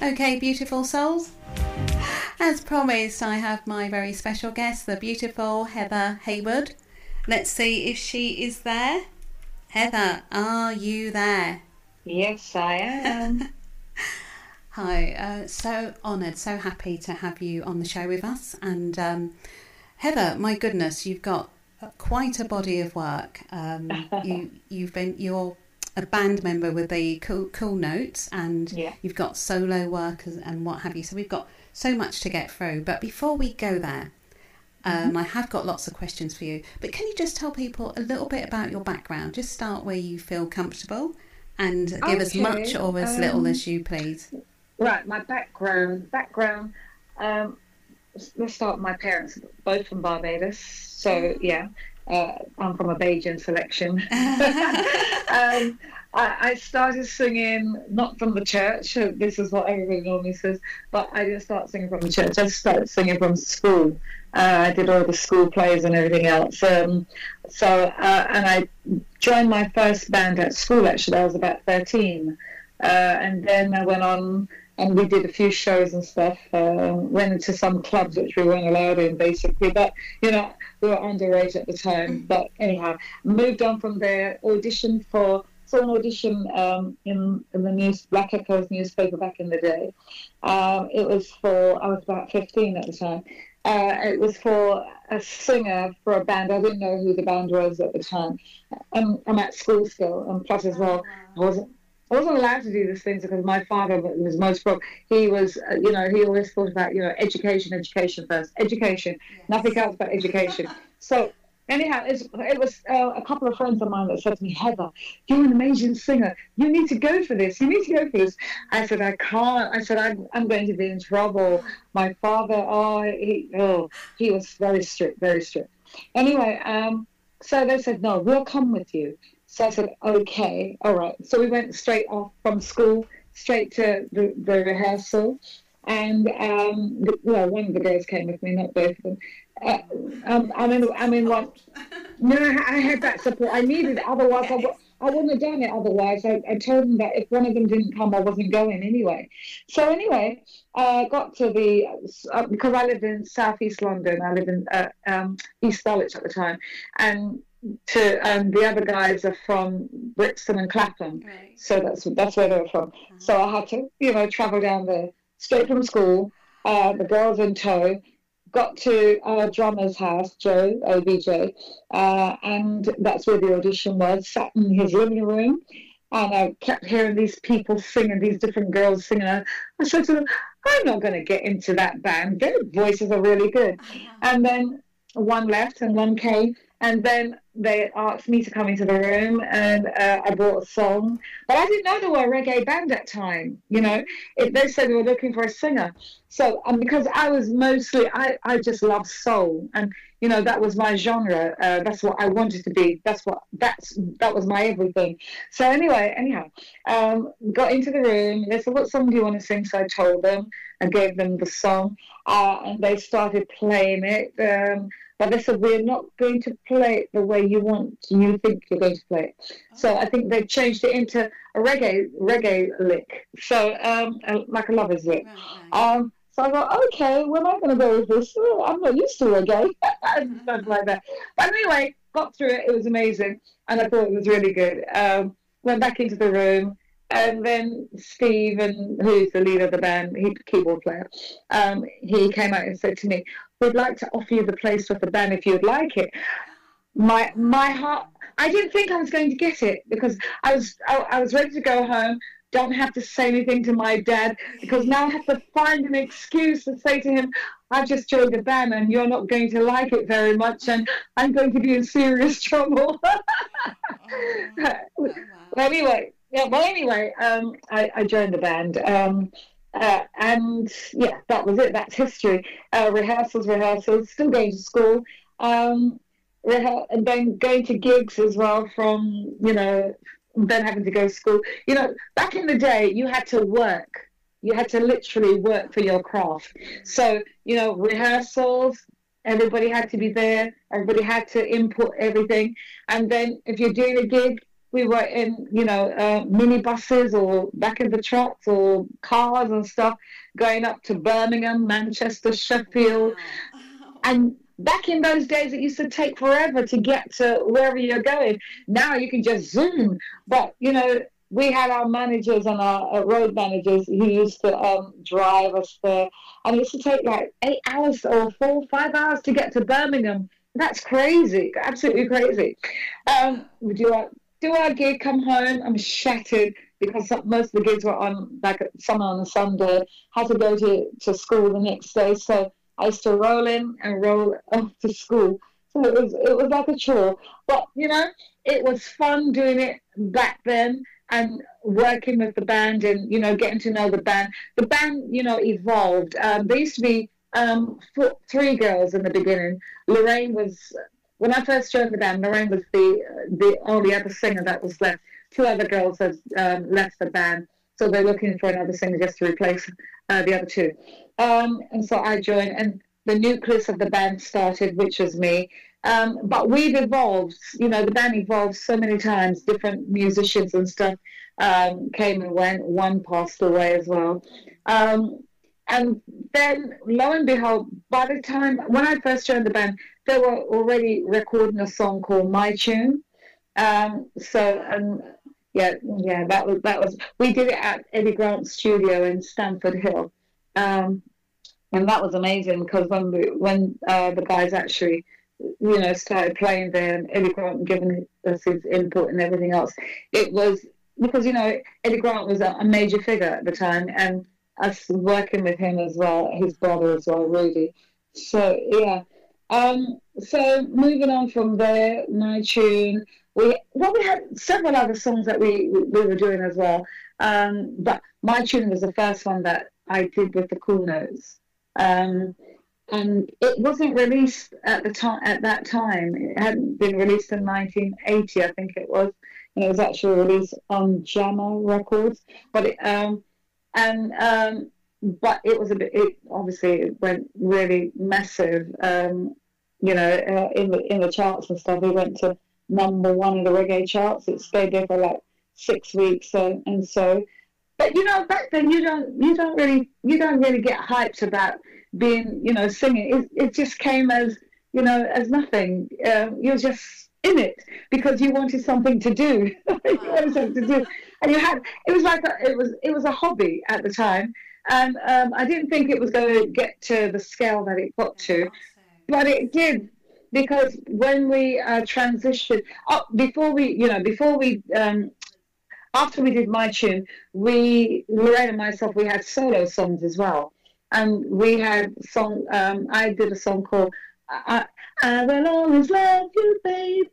Okay, beautiful souls. As promised, I have my very special guest, the beautiful Heather Haywood. Let's see if she is there. Heather, are you there? Yes, I am. Hi, uh, so honoured, so happy to have you on the show with us. And um, Heather, my goodness, you've got quite a body of work. Um, you you've been you're a band member with the Cool Cool Notes, and Yeah. you've got solo work and- what have you. So we've got so much to get through. But before we go there, um, I have got lots of questions for you. But can you just tell people a little bit about your background? Just start where you feel comfortable, and give as much or as little um, as you please. right, my background. Background. Um, let's start with my parents, both from Barbados. So yeah, uh, I'm from a Bajan selection. um, I, I started singing not from the church. This is what everybody normally says, but I didn't start singing from the church. I started singing from school. Uh, I did all the school plays and everything else. Um, so uh, and I joined my first band at school. Actually, I was about thirteen, uh, and then I went on and we did a few shows and stuff. Uh, went into some clubs which we weren't allowed in, basically. But you know, we were underage at the time. But anyhow, moved on from there. Auditioned for saw an audition um, in, in the news Black Echoes newspaper back in the day. Um, it was for I was about fifteen at the time. Uh, it was for a singer for a band. I didn't know who the band was at the time. Um, I'm at school still, and plus as well, I wasn't. I wasn't allowed to do these things because my father was most pro. He was, uh, you know, he always thought about, you know, education, education first, education, nothing else but education. So anyhow, it's, it was uh, a couple of friends of mine that said to me, Heather, you're an amazing singer. You need to go for this. You need to go for this. I said, I can't. I said, I'm, I'm going to be in trouble. My father, oh, he, oh, he was very strict, very strict. Anyway, um, so they said, no, we'll come with you. So I said, okay, all right. So we went straight off from school, straight to the, the rehearsal. And um, the, well, one of the girls came with me, not both of them. Uh, um, I mean, I mean, one. No, I had that support. I needed it. Otherwise, I, w- I wouldn't have done it. Otherwise, I, I told them that if one of them didn't come, I wasn't going anyway. So anyway, I uh, got to the uh, because I lived in southeast London. I lived in uh, um, East Dulwich at the time, and to um, the other guys are from Brixton and Clapham. Right. So that's that's where they were from. So I had to, you know, travel down there straight from school. Uh, the girls in tow. Got to our drummer's house, Joe OBJ, uh, and that's where the audition was. Sat in his living room, and I kept hearing these people singing, these different girls singing. I said to them, "I'm not going to get into that band. Their voices are really good." And then one left and one came, and then they asked me to come into the room, and uh, I brought a song. But I didn't know they were a reggae band at time. You know, it, they said they were looking for a singer. So, and because I was mostly, I, I just love soul, and you know that was my genre. Uh, that's what I wanted to be. That's what that's that was my everything. So anyway, anyhow, um, got into the room. They said, "What song do you want to sing?" So I told them. I gave them the song, uh, and they started playing it. Um, but they said we're not going to play it the way you want. You think you're going to play it. So I think they've changed it into a reggae reggae lick. So um, uh, like a lover's lick. Um, so I thought, okay, where am I going to go with this? Oh, I'm not used to reggae and stuff like that. But anyway, got through it. It was amazing, and I thought it was really good. Um, went back into the room, and then Steve, and who's the leader of the band, the keyboard player. Um, he came out and said to me, "We'd like to offer you the place with the band if you'd like it." My my heart. I didn't think I was going to get it because I was I, I was ready to go home. Don't have to say anything to my dad because now I have to find an excuse to say to him, I've just joined the band and you're not going to like it very much and I'm going to be in serious trouble. Well, anyway, yeah. Well, anyway, um, I, I joined the band, um, uh, and yeah, that was it. That's history. Uh, rehearsals, rehearsals. Still going to school, um, rehe- and then going to gigs as well. From you know, then having to go to school. You know, back in the day, you had to work. You had to literally work for your craft. So you know, rehearsals. Everybody had to be there. Everybody had to input everything. And then if you're doing a gig, we were in, you know, uh, minibuses or back in the trucks or cars and stuff, going up to Birmingham, Manchester, Sheffield. And back in those days, it used to take forever to get to wherever you're going. Now you can just zoom. But, you know, we had our managers and our uh, road managers who used to um, drive us there. And it used to take like eight hours or four, five hours to get to Birmingham. That's crazy, absolutely crazy. Um, we do our, do our gig, come home, I'm shattered because most of the gigs were on like summer on a Sunday. Had to go to, to school the next day, so I used to roll in and roll off to school. So it was it was like a chore, but you know it was fun doing it back then and working with the band and you know getting to know the band. The band you know evolved. Um, there used to be um, four, three girls in the beginning. Lorraine was when I first joined the band. Lorraine was the the only other singer that was left. Two other girls had um, left the band, so they're looking for another singer just to replace uh, the other two. Um, and so I joined, and the nucleus of the band started, which was me. Um, but we've evolved, you know, the band evolved so many times, different musicians and stuff um, came and went. One passed away as well. Um, and then, lo and behold, by the time when I first joined the band, they were already recording a song called My Tune. Um, so, and yeah, yeah, that was that was. We did it at Eddy Grant's studio in Stamford Hill, um, and that was amazing because when we, when uh, the guys actually you know, started playing there and Eddy Grant giving us his input and everything else. It was because, you know, Eddy Grant was a, major figure at the time and us working with him as well, his brother as well, Rudy. So, yeah. Um, so moving on from there, my tune, we well we had several other songs that we we were doing as well. Um, but my tune was the first one that I did with the Cool Notes. Um, and it wasn't released at the time at that time. It hadn't been released in 1980, I think it was, and it was actually released on Jammer Records. But it, um, and um, but it was a bit. It obviously it went really massive. Um, you know, uh, in the in the charts and stuff. It went to number one in the reggae charts. It stayed there for like six weeks, so, and so. But you know, back then you don't you don't really you don't really get hyped about being, you know, singing. It, it just came as, you know, as nothing. Uh, you're just in it because you wanted something to do. you wanted something to do, and you had. It was like a, it was it was a hobby at the time, and um, I didn't think it was going to get to the scale that it got to, but it did because when we uh, transitioned, oh, before we, you know, before we. Um, after we did my tune, we Lorraine and myself we had solo songs as well and we had song. Um, I did a song called I, I will always love you, baby.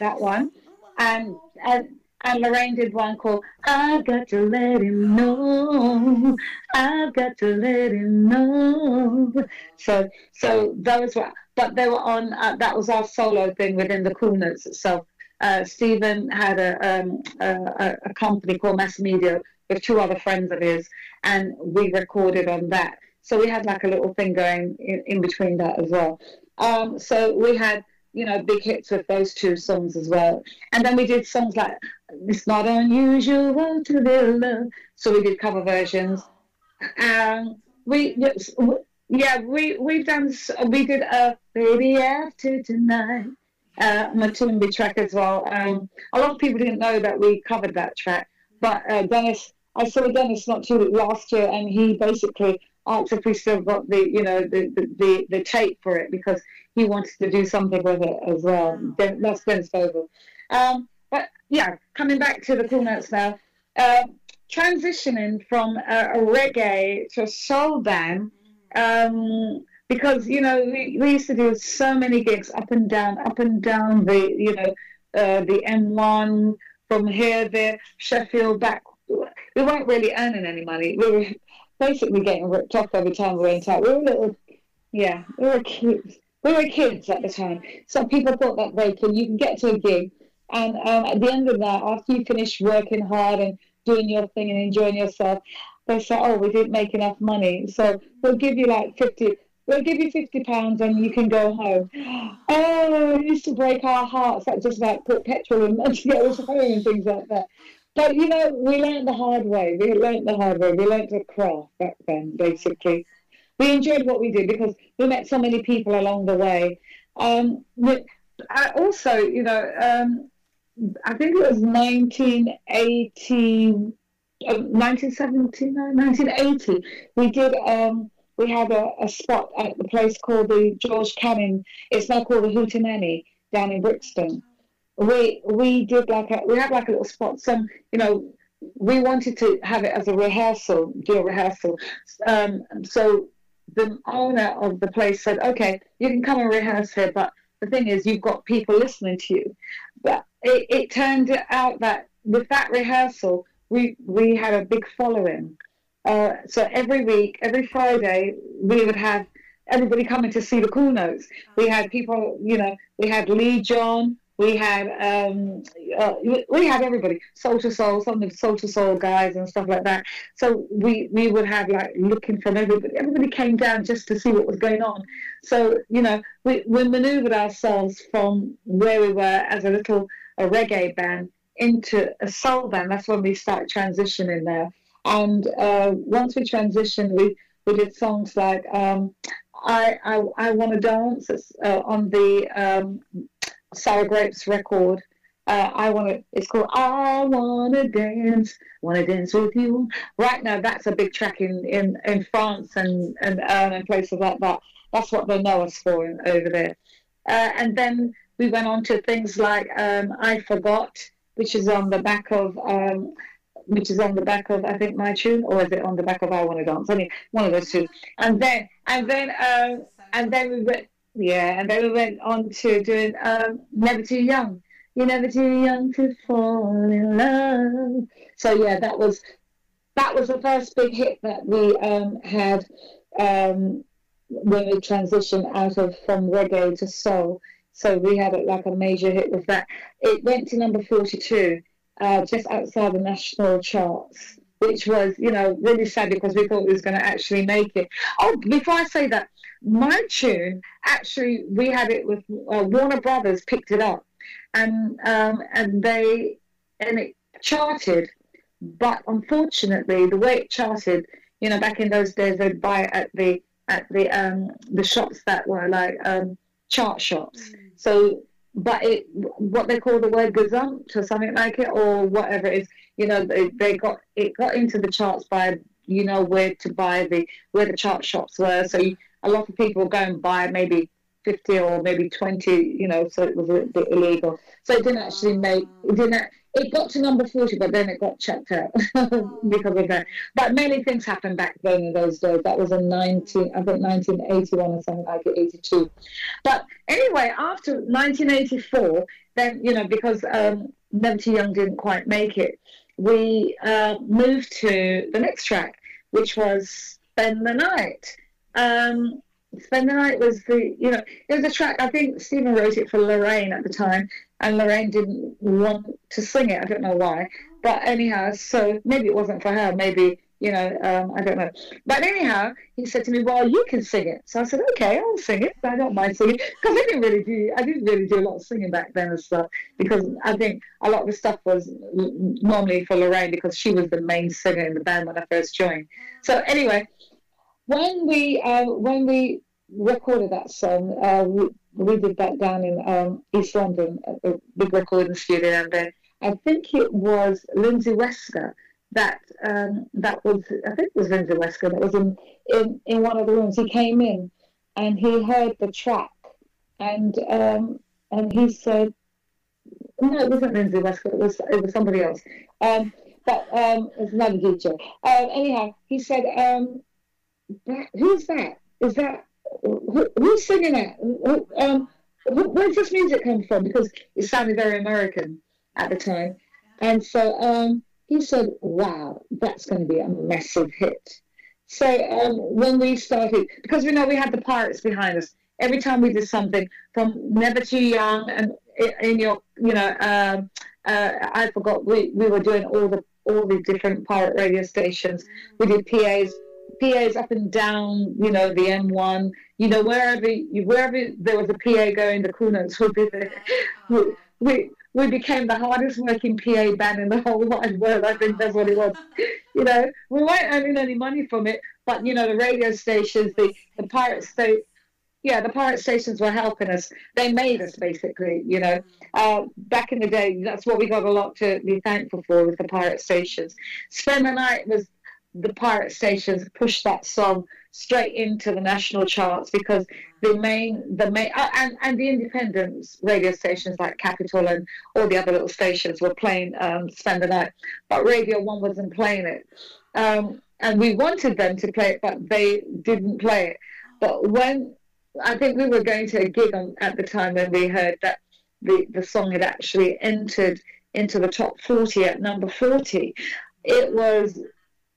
That one, and and and Lorraine did one called I've got to let him know. I've got to let him know. So so those were, but they were on. Uh, that was our solo thing within the Cool Notes itself. Uh, Stephen had a, um, a, a company called Mass Media with two other friends of his, and we recorded on that. So we had like a little thing going in, in between that as well. Um, so we had, you know, big hits with those two songs as well. And then we did songs like "It's Not Unusual to Be Loved." So we did cover versions. Um, we yeah, we we've done we did a "Baby After Tonight." Uh, Matumbi track as well. Um, a lot of people didn't know that we covered that track, but uh, Dennis I saw Dennis not too last year, and he basically asked if we still got the, you know, the, the, the, the tape for it because he wanted to do something with it as well. That's Dennis Bovell. Um, but yeah, coming back to the cool notes now. Uh, transitioning from a, a, reggae to a soul band, um, because you know we, we used to do so many gigs up and down, up and down the you know uh, the M1 from here there Sheffield back we weren't really earning any money. We were basically getting ripped off every time we went out. We were little, yeah, we were kids. We were kids at the time. So people thought that they can, you can get to a gig, and um, at the end of that, after you finish working hard and doing your thing and enjoying yourself, they say, oh, we didn't make enough money. So we'll give you like 50, we'll give you fifty pounds and you can go home. Oh, it used to break our hearts. That just about put petrol in to get us home and things like that. But you know, we learned the hard way. We learned the hard way. We learned the craft back then, basically. We enjoyed what we did because we met so many people along the way. Um, also, you know, um, I think it was 1980, 1979, 1980. We did. Um, we had a, a, spot at the place called the George Cannon. It's now called the Hootananny down in Brixton. We we did like a we had like a little spot. Some you know we wanted to have it as a rehearsal, do a rehearsal. Um, so the owner of the place said, "Okay, you can come and rehearse here, but the thing is, you've got people listening to you." But it, it turned out that with that rehearsal, we we had a big following. Uh, so every week, every Friday, we would have everybody coming to see the cool notes. We had people, you know, we had Lee John, we had um, uh, we had everybody, Soul II Soul, some of the Soul II Soul guys and stuff like that. So we we would have like looking from everybody. Everybody came down just to see what was going on. So you know, we we manoeuvred ourselves from where we were as a little a reggae band into a soul band. That's when we started transitioning there. And uh, once we transitioned, we, we did songs like um, I, I, I Want to Dance uh, on the um, Sour Grapes record. Uh, I want to. It's called "I Want to Dance." Want to dance with you? Right now, that's a big track in in, in France and and and places like that. That's what they know us for over there. Uh, and then we went on to things like um, "I Forgot," which is on the back of um, which is on the back of I think my tune, or is it on the back of I Want to Dance? I mean, one of those two. And then and then um, and then we went yeah, and then we went on to doing um, Never Too Young. You're never too young to fall in love. So yeah, that was that was the first big hit that we um, had um, when we transitioned out of from reggae to soul. So we had like a major hit with that. It went to number 42, uh, just outside the national charts, which was, you know, really sad because we thought we was going to actually make it. Oh, before I say that, my tune actually we had it with uh, Warner Brothers picked it up, and um, and they and it charted, but unfortunately the way it charted, you know, back in those days they'd buy it at the at the um the shops that were like um chart shops. Mm. So, but it what they call the word gazumped or something like it or whatever it is, you know, they, they got it got into the charts by you know where to buy the where the chart shops were. So you, a lot of people go and buy maybe 50 or maybe 20, you know, so it was a bit illegal. So it didn't actually make, it didn't, it got to number 40, but then it got checked out because of that. But many things happened back then in those days. That was in 19, I think 1981 or something like it, 82. But anyway, after 1984, then, you know, because um, Young didn't quite make it, we uh, moved to the next track, which was Spend the Night. Um, Spend the Night was the, you know, it was a track, I think Stephen wrote it for Lorraine at the time, and Lorraine didn't want to sing it. I don't know why. But anyhow, so maybe it wasn't for her. Maybe, you know, um, I don't know. But anyhow, he said to me, well, you can sing it. So I said, okay, I'll sing it. I don't mind singing. Because I didn't really do, I didn't really do a lot of singing back then and stuff. Because I think a lot of the stuff was normally for Lorraine because she was the main singer in the band when I first joined. So anyway, when we uh, when we recorded that song, uh, we, we did that down in um, East London at the big recording studio down there. I think it was Lindsay Wesker that um, that was I think it was Lindsay Wesker that was in, in in one of the rooms. He came in and he heard the track and um, and he said no, it wasn't Lindsay Wesker. It was it was somebody else. Um, but um, it's another DJ. Uh, anyhow, he said um, that, who's that? Is that who, who's singing? Who, um, who, where's this music come from? Because it sounded very American at the time, and so um, he said, "Wow, that's going to be a massive hit." So um, when we started, because we know we had the pirates behind us. Every time we did something, from Never Too Young and in your, you know, um, uh, I forgot we, we were doing all the all the different pirate radio stations. We did PAs PAs up and down, you know, the M1, you know, wherever wherever there was a PA going, the cool notes would be there. We, we, we became the hardest working PA band in the whole wide world. I think that's what it was. You know, we weren't earning any money from it, but you know, the radio stations, the the pirate state, yeah, the pirate stations were helping us. They made us basically. You know, uh, back in the day, that's what we got a lot to be thankful for with the pirate stations. Spend the night was the pirate stations pushed that song straight into the national charts because the main the main uh, and and the independent radio stations like Capital and all the other little stations were playing um, Spend the Night, but Radio One wasn't playing it, um, and we wanted them to play it, but they didn't play it. But when I think we were going to a gig on, at the time when we heard that the the song had actually entered into the top forty at number forty, it was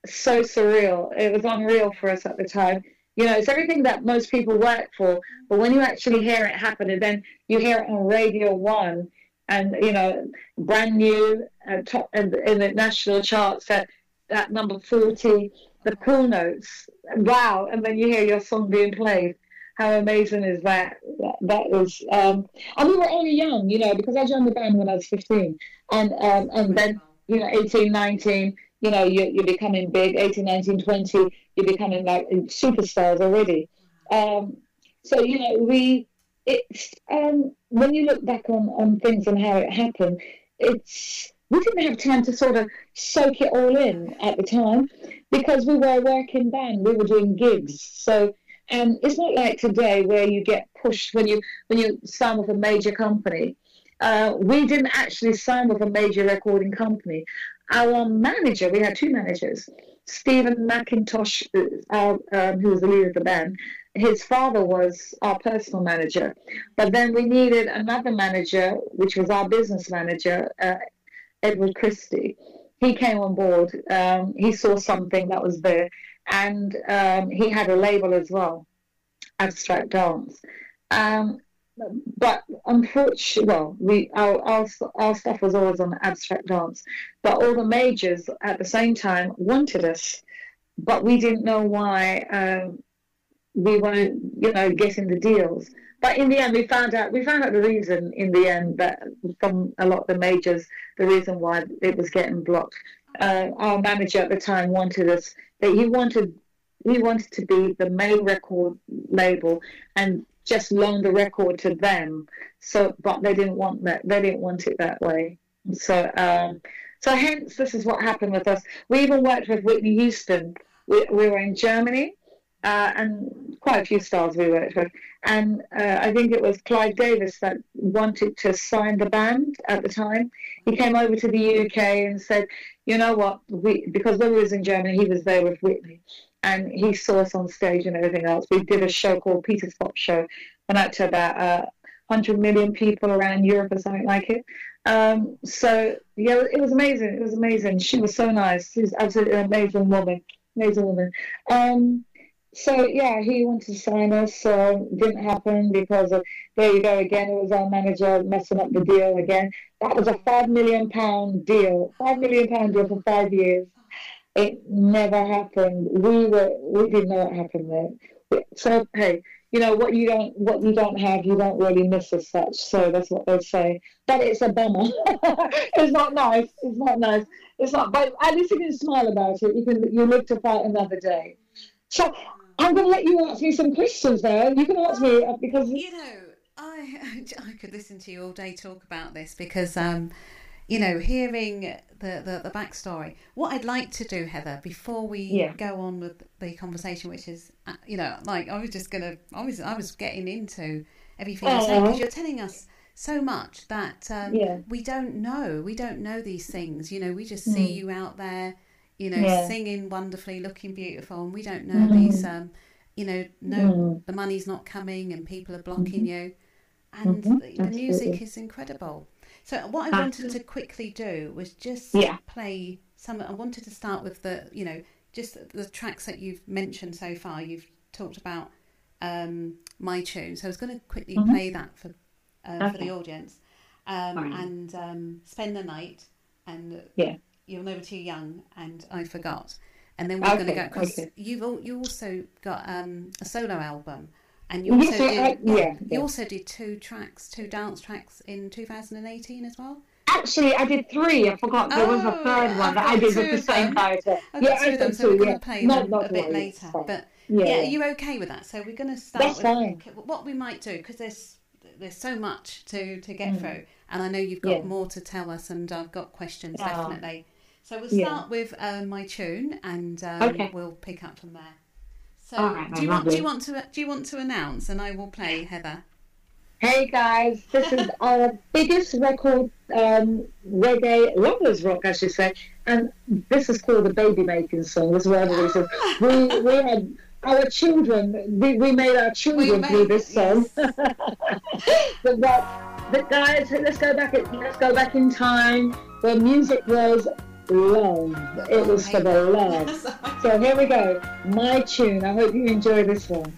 so surreal. It was unreal for us at the time. You know, it's everything that most people work for, but when you actually hear it happen, and then you hear it on Radio One, and you know, brand new, uh, top in, in the national charts at at number forty, the cool notes, wow! And then you hear your song being played. How amazing is that? That, that was, um, and we were only young, you know, because I joined the band when I was fifteen, and um, and then you know, 18, 19, you know, you, you're becoming big, 18, 19, 20, you're becoming like superstars already. Um, so, you know, we, it's, um, when you look back on, on things and how it happened, it's, we didn't have time to sort of soak it all in at the time because we were a working band, we were doing gigs. So, and it's not like today where you get pushed when you when you sign with a major company. Uh, we didn't actually sign with a major recording company our manager, we had two managers, Stephen McIntosh, uh, um, who was the leader of the band, his father was our personal manager. But then we needed another manager, which was our business manager, uh, Edward Christie. He came on board. Um, he saw something that was there, and um, he had a label as well, Abstract Dance. Um, but unfortunately, well, we our, our our stuff was always on abstract dance, but all the majors at the same time wanted us, but we didn't know why um, we weren't, you know, getting the deals. But in the end, we found out we found out the reason in the end that from a lot of the majors, the reason why it was getting blocked. Uh, our manager at the time wanted us that he wanted he wanted to be the main record label and just loan the record to them. So, but they didn't want that. They didn't want it that way. So, um, so hence this is what happened with us. We even worked with Whitney Houston. We, we were in Germany, uh, and quite a few stars we worked with. And uh, I think it was Clive Davis that wanted to sign the band at the time. He came over to the UK and said, "You know what? We because we was in Germany, he was there with Whitney and he saw us on stage and everything else. We did a show called Peter's Pop Show, went out to about uh, 100 million people around Europe or something like it. Um, so yeah, it was amazing. It was amazing. She was so nice. She was absolutely an amazing woman. Amazing woman. Um, so yeah, he wanted to sign us. Uh, didn't happen because of, there you go again. It was our manager messing up the deal again. That was a five million pound deal. Five million pound deal for five years. It never happened. We were we didn't know what happened there. So hey, you know what you don't what you don't have, you don't really miss as such. So that's what they say. But it's a bummer. it's not nice. It's not nice. It's not. But at least you can smile about it. You can you live to fight another day. So I'm going to let you ask me some questions there. You can ask me uh, because you know I I could listen to you all day talk about this because um you know, hearing the, the, the backstory. What I'd like to do, Heather, before we yeah. go on with the conversation, which is, uh, you know, like I was just gonna, I was, I was getting into everything you're saying because you're telling us so much that um, yeah. we don't know. We don't know these things. You know, we just see mm. you out there, you know, yeah. singing wonderfully, looking beautiful, and we don't know mm. these. Um, you know, no, mm. the money's not coming, and people are blocking mm-hmm. you, and mm-hmm. the, the music is incredible. So what I wanted to quickly do was just yeah. play some. I wanted to start with the, you know, just the tracks that you've mentioned so far. You've talked about um, my tune, so I was going to quickly mm-hmm. play that for uh, okay. for the audience, um, and um, spend the night. And yeah, you're never too young, and I forgot. and then we're going to go because okay. You've you also got um, a solo album, and you Yes, also I- did I- yeah, you yeah. also did two tracks, two dance tracks in 2018 as well. Actually, I did three. I forgot there was a Oh, third one that I did with the same character. I've yeah, two I of them, so we're too. going to play not, them not a bit worry, later. But Yeah, yeah, yeah. are you okay with that? So we're going to start That's with fine. what we might do because there's there's so much to to get Mm. through, and I know you've got Yeah. more to tell us, and I've got questions Ah. definitely. So we'll Yeah. start with uh, my tune, and um, Okay. we'll pick up from there. So right, do you want do you want to do you want to announce, and I will play Heather. Hey guys, this is our biggest record, um, reggae lovers rock, I should say, and this is called the baby making song. This is what everybody says. We we had our children. We, we made our children made- through this song. yes. but the guys, let's go back. Let's go back in time where music was love. It was for the love. So here we go. My tune. I hope you enjoy this one.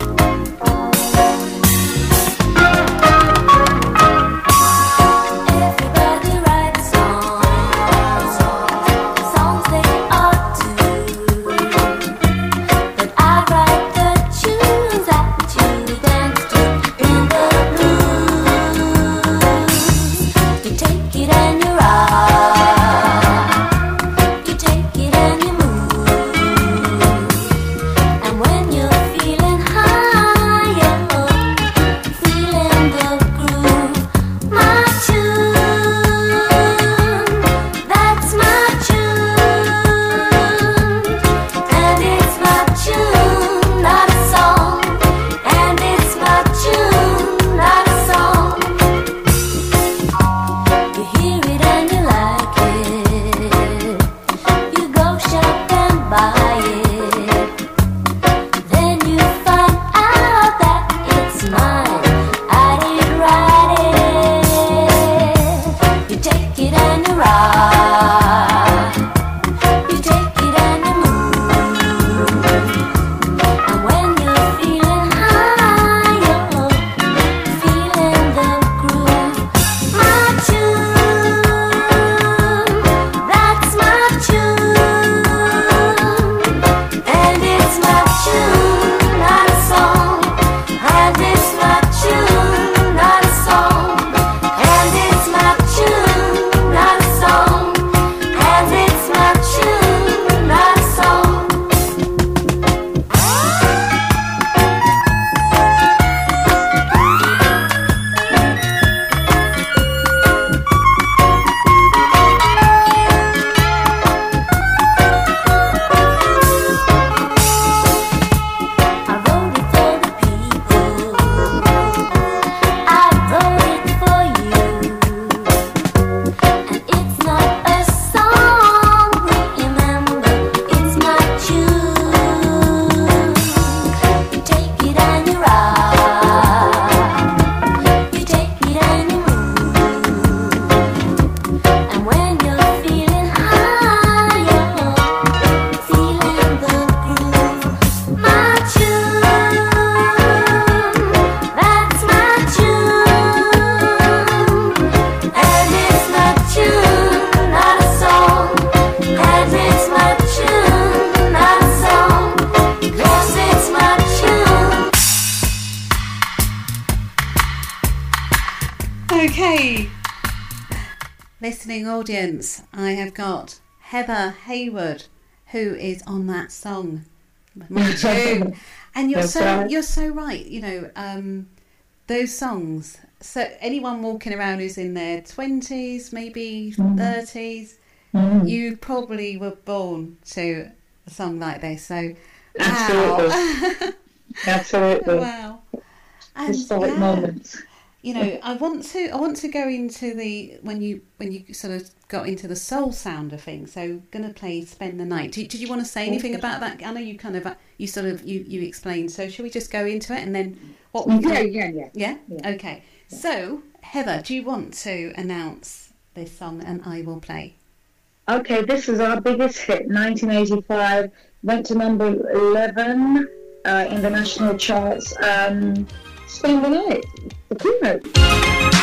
Audience, I have got Heather Haywood, who is on that song, my tune, and you're That's so right. you're so right. You know, um, those songs. So anyone walking around who's in their twenties, maybe Mm-hmm. 30s you probably were born to a song like this. So, Absolutely. wow, Absolutely. wow. And Historic yeah, moments. You know i want to i want to go into the when you when you sort of got into the soul sound of things so gonna play spend the night did, did you want to say anything about that i know you kind of uh, you sort of you you explained so shall we just go into it and then what we Yeah, yeah, yeah. yeah Yeah. okay so heather do you want to announce this song and i will play Okay, this is our biggest hit, 1985. Went to number 11 uh, in the national charts. Um, Spend the night. The keynote.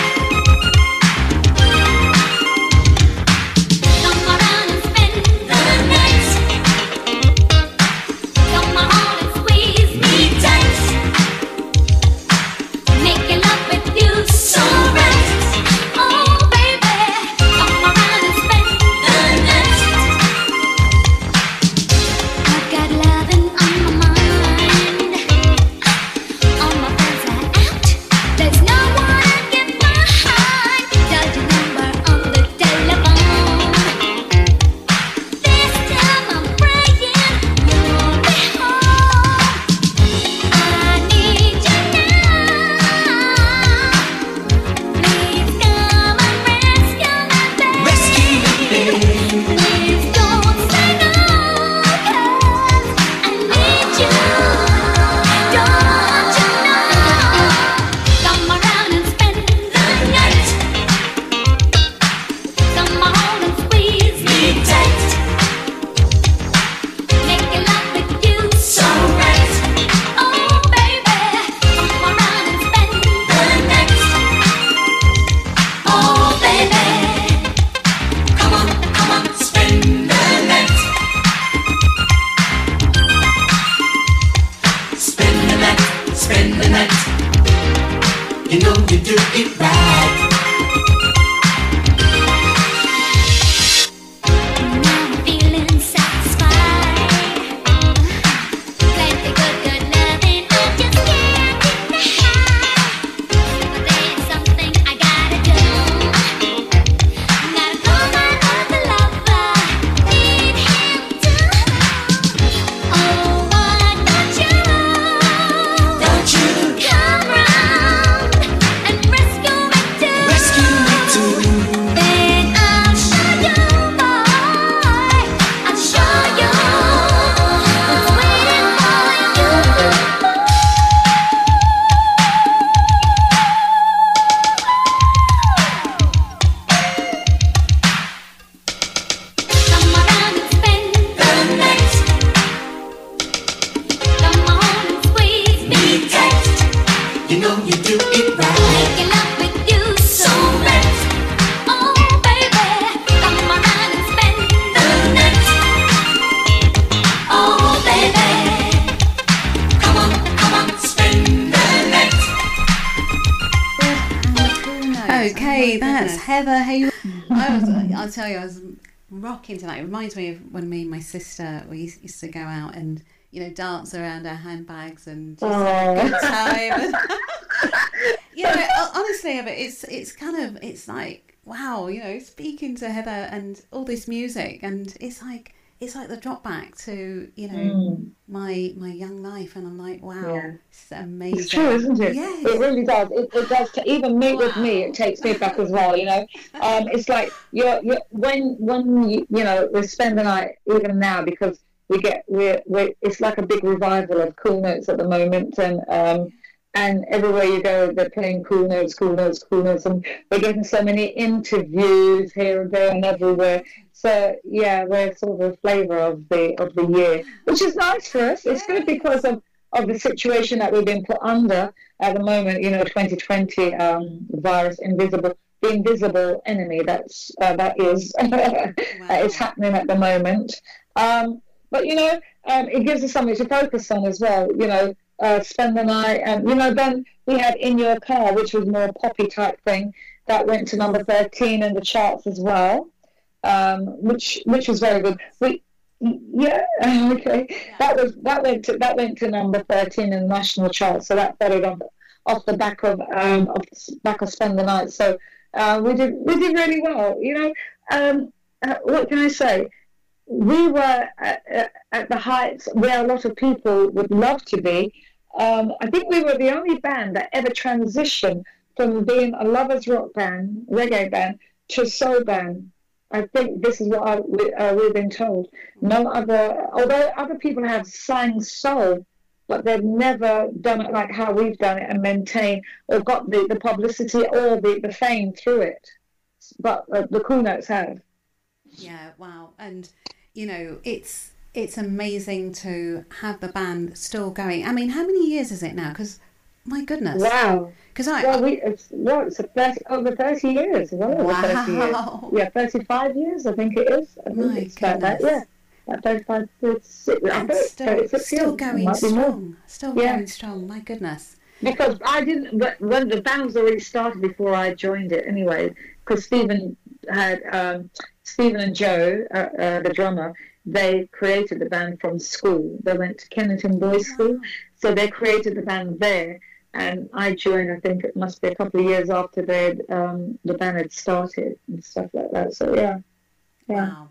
Reminds me of when me and my sister we used to go out and you know dance around our handbags and just have a good time. you know, honestly, but it's it's kind of it's like wow, you know, speaking to Heather and all this music, and it's like it's like the drop back to you know my my young life, and I'm like wow, Yeah. it's amazing. It's true, isn't it? Yes. It really does. It, it does. To, even me with me, it takes me back as well. You know, um, it's like you're, you're when when you, you know we spend the night even now because we get we're, we're it's like a big revival of cool notes at the moment and um, and everywhere you go they're playing cool notes, cool notes, cool notes, and we're getting so many interviews here and there and everywhere. So yeah, we're sort of a flavour of the of the year, which is nice for us. It's good because of of the situation that we've been put under at the moment, you know, 2020 um, virus, invisible, the invisible enemy that's uh, that is that is happening at the moment. Um, but you know, um, it gives us something to focus on as well. You know, uh, spend the night, and you know, then we had in your car, which was more poppy type thing, that went to number 13 in the charts as well, um, which which was very good. We yeah, okay. That was that went to that went to number thirteen in the national chart, so that followed off off the back of um off the back of Spend the Night. So uh, we did we did really well. You know, um, uh, what can I say? We were at, at- at the heights where a lot of people would love to be. Um, I think we were the only band that ever transitioned from being a lovers rock band, reggae band, to soul band. I think this is what I, we, uh, we've been told. No other, although other people have sang soul, but they've never done it like how we've done it and maintained or got the, the publicity or the, the fame through it. But uh, the Cool Notes have. Yeah, wow. And you know, it's it's amazing to have the band still going. I mean, how many years is it now? Because my goodness. Wow. Because I Well, we, it's, well, it's a 30, over 30 years. Well over 30 years. Wow. Yeah, 35 years, I think it is. I think My it's about that, yeah. About 35, 36, I and think still 36 still going Might be more. strong. Still Yeah. going strong. My goodness. Because I didn't, but when the band was already started before I joined it anyway, because Stephen had, um, Stephen and Joe, uh, uh, the drummer, they created the band from school. They went to Kennington Boys School, so they created the band there. And I joined, I think it must be a couple of years after they um, the band had started and stuff like that. So yeah, yeah. Wow.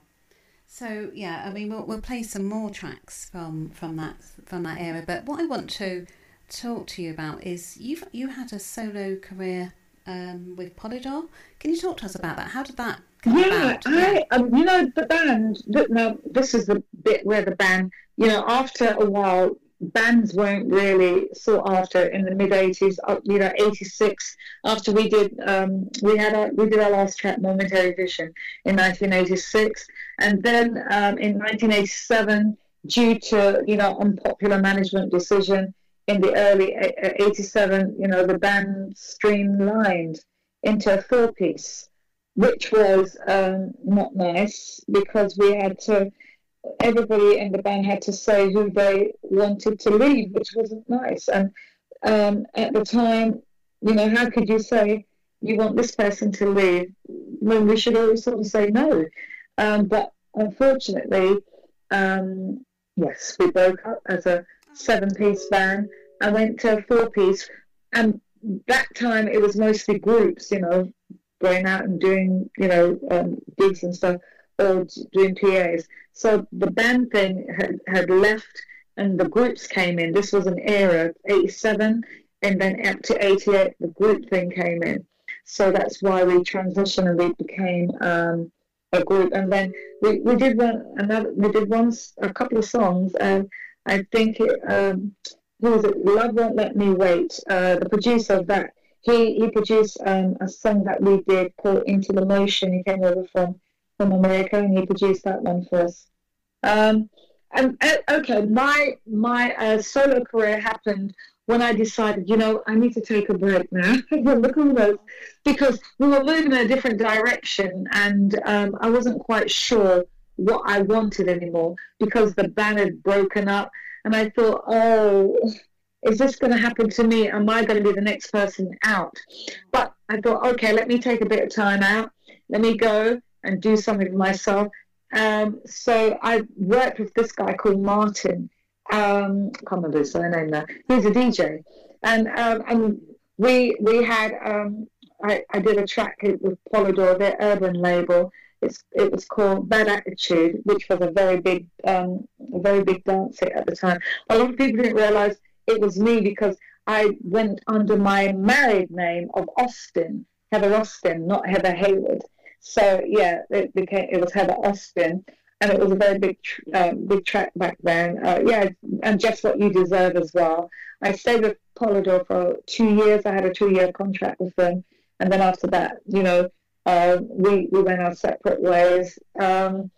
So yeah, I mean, we'll, we'll play some more tracks from from that from that era. But what I want to talk to you about is you've you had a solo career um, with Polydor. Can you talk to us about that? How did that come Yeah, about? I, um, you know, the band, th- now this is the bit where the band, you know, after a while, bands weren't really sought after in the mid 80s, uh, you know, 86, after we did, um, we had our, we did our last track, Momentary Vision, in 1986. And then um, in 1987, due to, you know, unpopular management decision in the early uh, 87, you know, the band streamlined into a four piece which was um, not nice because we had to, everybody in the band had to say who they wanted to leave, which wasn't nice. And um, at the time, You know, how could you say you want this person to leave when we should always sort of say no? Um, but unfortunately, um, yes, we broke up as a seven-piece band. I went to a four-piece, and that time it was mostly groups. You know, going out and doing you know um, gigs and stuff, or doing PAs. So the band thing had, had left, and the groups came in. This was an era, '87, and then up to '88, the group thing came in. So that's why we transitioned and we became um, a group. And then we, we did one another. We did once a couple of songs, and I think it. Um, who was it? Love won't let me wait. Uh, the producer of that, he he produced um, a song that we did called Into the Motion. He came over from from America and he produced that one for us. Um, and uh, okay, my my uh, solo career happened when I decided, you know, I need to take a break now from the Cool Notes because we were moving in a different direction, and um, I wasn't quite sure what I wanted anymore because the band had broken up, and I thought, oh, is this going to happen to me? Am I going to be the next person out? But I thought, okay, let me take a bit of time out. Let me go and do something myself. Um, so I worked with this guy called Martin. Um, I can't remember his surname now. He's a DJ, and um, and we we had um, I, I did a track with Polydor, their urban label. It's, it was called Bad Attitude, which was a very big, um, a very big dance hit at the time. A lot of people didn't realize it was me because I went under my married name of Austin, Heather Austin, not Heather Haywood. So yeah, it became it was Heather Austin, and it was a very big tr- uh, big track back then. Uh, yeah, and just what you deserve as well. I stayed with Polydor for two years. I had a two year contract with them, and then after that, you know, uh, we we went our separate ways. Um,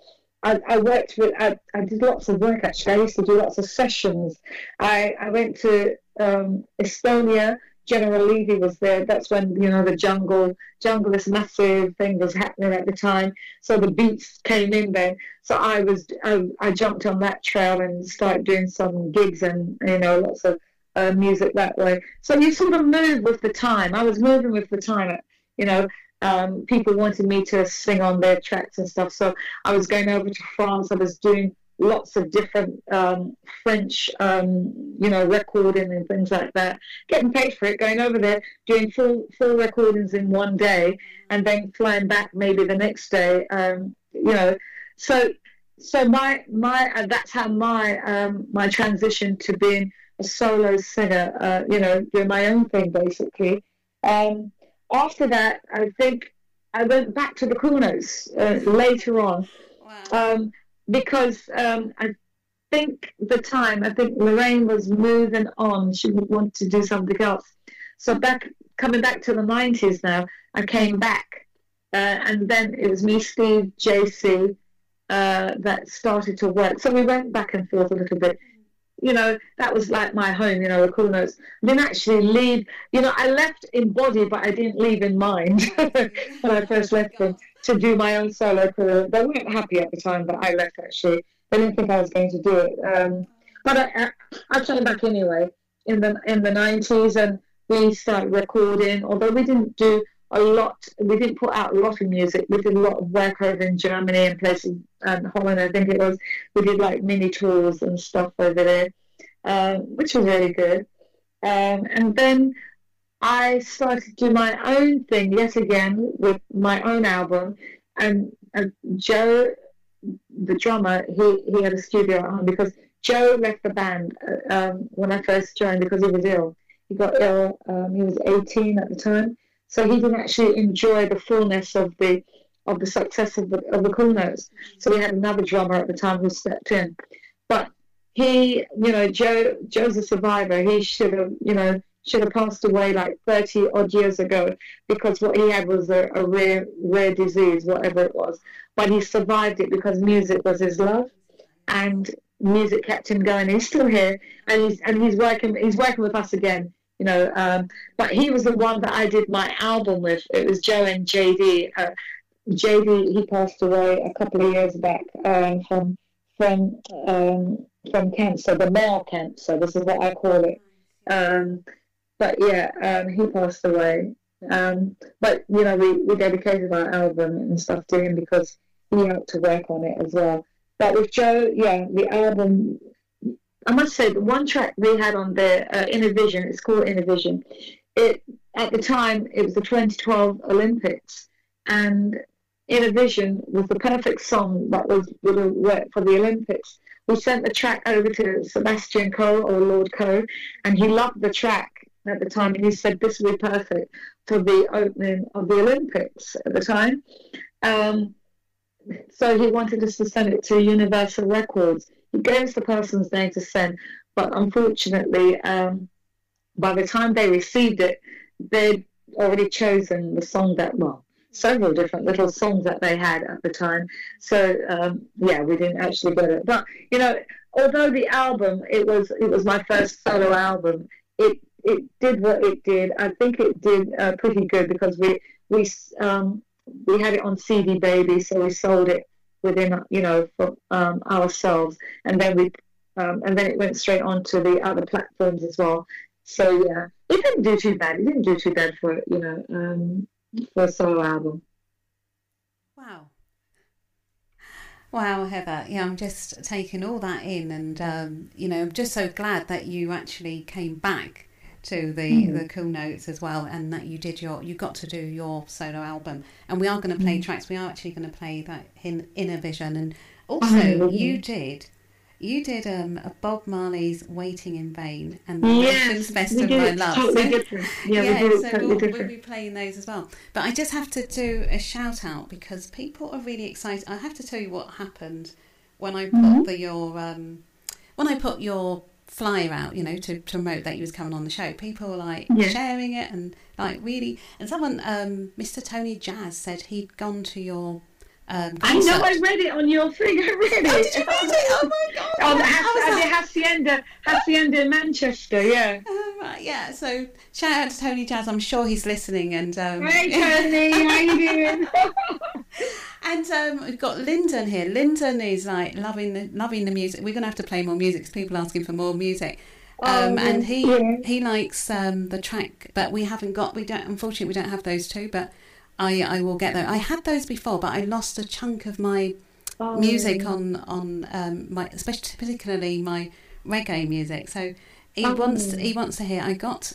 I, I worked with I, I did lots of work actually. I used to do lots of sessions. I, I went to um, Estonia. General Levy was there. That's when you know the jungle jungle this massive thing was happening at the time. So the beats came in then. So I was I, I jumped on that trail and started doing some gigs and you know lots of uh, music that way. So you sort of move with the time. I was moving with the time. You know, um, people wanted me to sing on their tracks and stuff. So I was going over to France. I was doing lots of different um, French, um, you know, recording and things like that. Getting paid for it, going over there, doing full full recordings in one day, and then flying back maybe the next day. Um, you know, so so my my uh, that's how my um, my transition to being a solo singer. Uh, you know, doing my own thing basically. Um, after that, I think I went back to the Cool Notes uh, later on Wow. Because um, I think the time, I think Lorraine was moving on. She would want to do something else. So back, coming back to the 90s now, I came back. Uh, and then it was me, Steve, JC, uh, that started to work. So we went back and forth a little bit. You know, that was like my home, you know, the cool notes. I didn't actually leave, you know, I left in body, but I didn't leave in mind when I first left them to do my own solo career. They weren't happy at the time that I left, actually. They didn't think I was going to do it. Um, but I, I, came back anyway in the in the 90s and we started recording, although we didn't do a lot, we didn't put out a lot of music. We did a lot of work over in Germany and places, and Holland, I think it was. We did like mini tours and stuff over there, um, which was really good. Um, and then I started to do my own thing yet again with my own album. And uh, Joe, the drummer, he, he had a studio at home because Joe left the band uh, um, when I first joined because he was ill. He got ill. Um, he was 18 at the time, so he didn't actually enjoy the fullness of the of the success of the of the Cool Notes. So we had another drummer at the time who stepped in, but he, you know, Joe Joe's a survivor. He should have, you know, should have passed away like 30 odd years ago because what he had was a, a rare rare disease, whatever it was. But he survived it because music was his love, and music kept him going. He's still here, and he's and he's working. He's working with us again. You know, um, but he was the one that I did my album with. It was Joe and JD. Uh, JD he passed away a couple of years back um, from from um, from cancer, the male cancer. This is what I call it. Um, but yeah, um, he passed away. Um, but you know, we, we dedicated our album and stuff to him because he helped to work on it as well. But with Joe, yeah, the album. I must say, the one track we had on there, uh, Inner Vision, it's called Inner Vision. It at the time it was the 2012 Olympics, and Inner Vision was the perfect song that was would have worked for the Olympics. We sent the track over to Sebastian Coe or Lord Coe, and he loved the track at the time, and he said this would be perfect for the opening of the Olympics at the time. Um, so he wanted us to send it to Universal Records. He gave us the person's name to send, but unfortunately, um, by the time they received it, they'd already chosen the song that well, several different little songs that they had at the time. So um, yeah, we didn't actually get it. But you know, although the album it was it was my first solo album, it it did what it did. I think it did uh, pretty good because we we um, we had it on CD Baby, so we sold it within you know for um, ourselves, and then we um, and then it went straight on to the other platforms as well. So yeah, it didn't do too bad. It didn't do too bad for you know um, for a solo album. Wow. Wow, Heather. Yeah, I'm just taking all that in, and um, you know, I'm just so glad that you actually came back to the the cool notes as well, and that you did your you got to do your solo album. And we are going to play tracks. We are actually going to play that in Inner Vision, and also you did. You did um, a Bob Marley's "Waiting in Vain" and the Emotions' Best of My Love. totally So- different. Yeah, yeah, we so totally we'll, we'll be playing those as well. But I just have to do a shout out because people are really excited. I have to tell you what happened when I put Mm-hmm. the your um, when I put your flyer out, you know, to, to promote that he was coming on the show. People were like Yeah. sharing it and like really. And someone, um, Mr. Tony Jazz, said he'd gone to your. Um, I know. I read it on your thing. I read it. Oh, did you read it? Oh my god! On the I Hac- was at the like- Hacienda, Hacienda in Manchester. Yeah. Oh, right, yeah. So shout out to Tony Jazz. I'm sure he's listening. And um, Hey Tony, how you doing? And um, we've got Lyndon here. Lyndon is like loving the loving the music. We're gonna have to play more music because people are asking for more music. Um, Oh, and he yeah. he likes um, the track, but we haven't got. We don't. Unfortunately, we don't have those two. But I I will get them. I had those before, but I lost a chunk of my Oh. music on on um, my especially particularly my reggae music. So he Oh. wants he wants to hear. I got.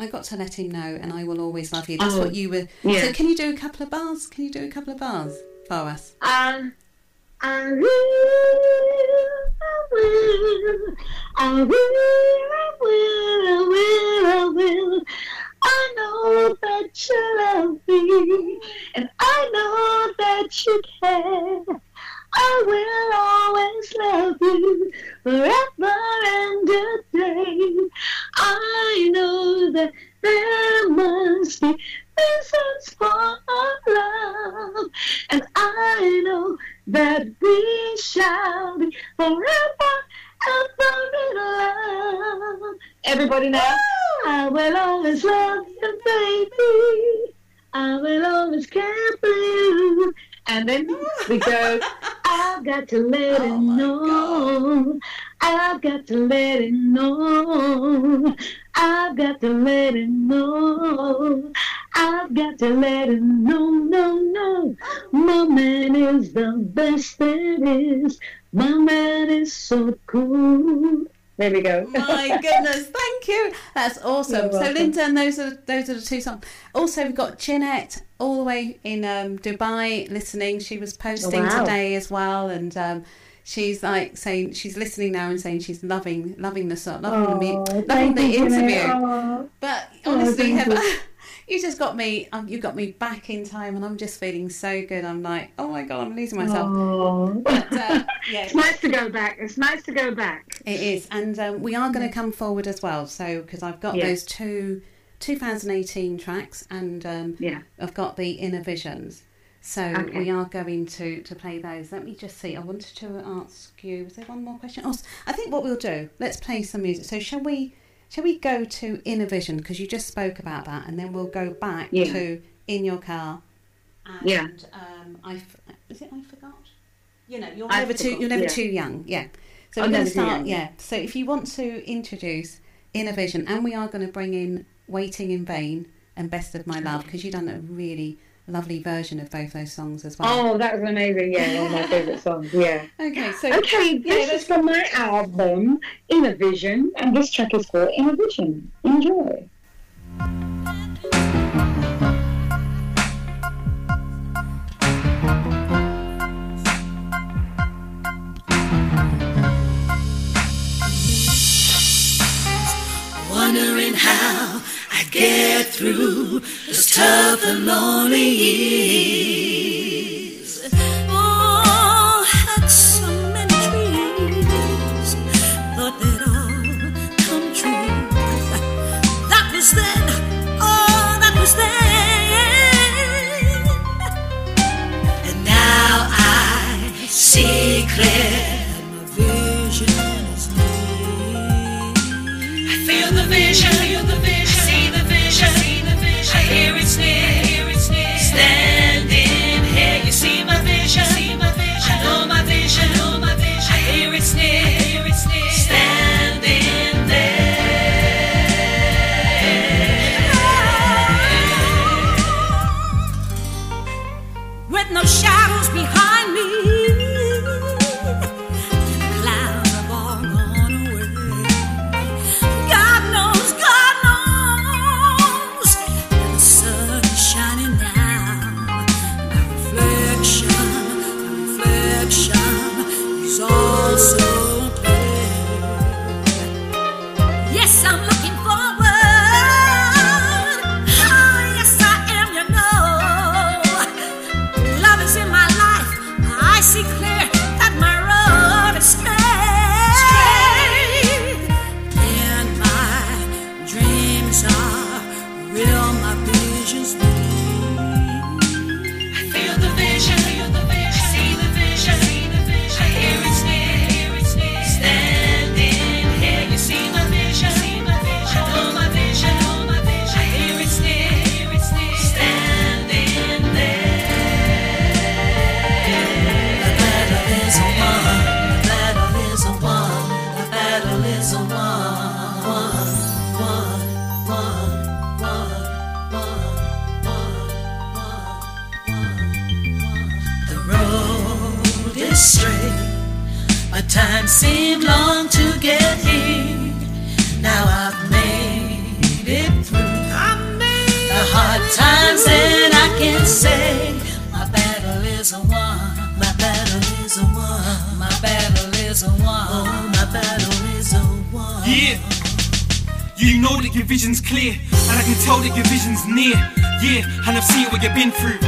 I got to let him know, and I will always love you. That's Oh, what you were. yeah. So, can you do a couple of bars? Can you do a couple of bars for us? Um, I will, I will, I will, I will, I will, I will. I know that you love me, and I know that you care. I will always love you forever and a day. I know that there must be reasons for our love, and I know that we shall be forever. Everybody now, I will always love you, baby. I will always care for you. And then we go, I've got to let Oh it know. I've got to let it know. I've got to let it know. I've got to let it know, no, no. My man is the best there is. My man is so cool. There we go. My goodness, thank you. That's awesome. So, Linda, Linton, those are those are the two songs. Also, we've got Jeanette all the way in um, Dubai listening. She was posting wow. today as well, and um, she's like saying she's listening now and saying she's loving loving the song, loving the Oh, loving the interview. Oh. But Oh, honestly, Heather, you. just got me. Um, you got me back in time, and I'm just feeling so good. I'm like, oh my god, I'm losing myself. But uh, yeah, It's nice to go back. It's nice to go back. It is, and um, we are going to come forward as well. So because I've got Yeah. those two 2018 tracks, and um, Yeah. I've got the Inner Visions. So Okay. we are going to to play those. Let me just see. I wanted to ask you. Was there one more question? Oh, I think what we'll do. Let's play some music. So shall we? Shall we go to Inner Vision because you just spoke about that, and then we'll go back Yeah. to In Your Car. And, Yeah. Um, I is it I forgot? You know, you're I never too Forgot, you're never yeah. too young. Yeah. So I'm we're going to too start. young. Yeah. So if you want to introduce inner Vision, and we are going to bring in Waiting in Vain and Best of My Love because you've done a really lovely version of both those songs as well. Oh, that was amazing. Yeah, one of my favourite songs. Yeah. Okay, so Okay, this is from my album, Inner Vision, and this track is called Inner Vision. Enjoy. Get through this tough and lonely years. Oh, had so many dreams, thought they'd all come true. That was then, oh, that was then. And now I see clear. I feel the feel the vision, I hear it's near, seemed long to get here. Now I've made it through. Made The hard times, and I can say my battle is a one. My battle is a one. My battle is a one. Oh, my battle is a one. Yeah. You know that your vision's clear, and I can tell that your vision's near. Yeah, and I've seen what you've been through.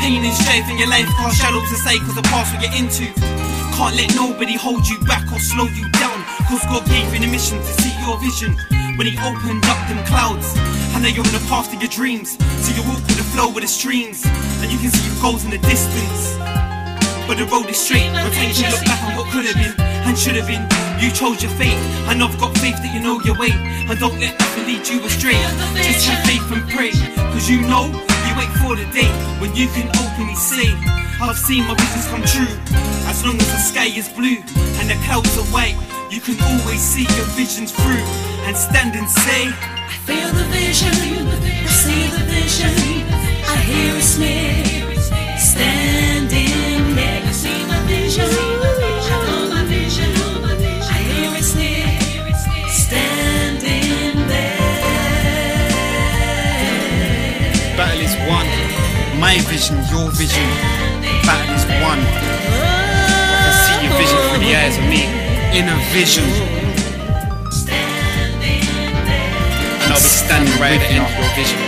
Pain and strife in your life, cast shadows to say, cause the past what you're into. Can't let nobody hold you back or slow you down, cause God gave you the mission to see your vision. When He opened up them clouds, I know you're on the path to your dreams. So you walk with the flow of the streams, and you can see your goals in the distance. But the road is straight, time to look back on what could have been and should have been. You chose your fate, and I've got faith that you know your way. And don't let nothing lead you astray. Just have faith and pray, cause you know you wait for the day when you can openly say, I've seen my visions come true. As long as the sky is blue and the clouds are white, you can always see your visions through and stand and say, I feel the vision, I see the vision, I hear it's near. Standing there, you see my vision, My vision, your vision. Battle is one. I can see your vision through the eyes of me. Inner vision. And I'll be standing right at the end of your vision.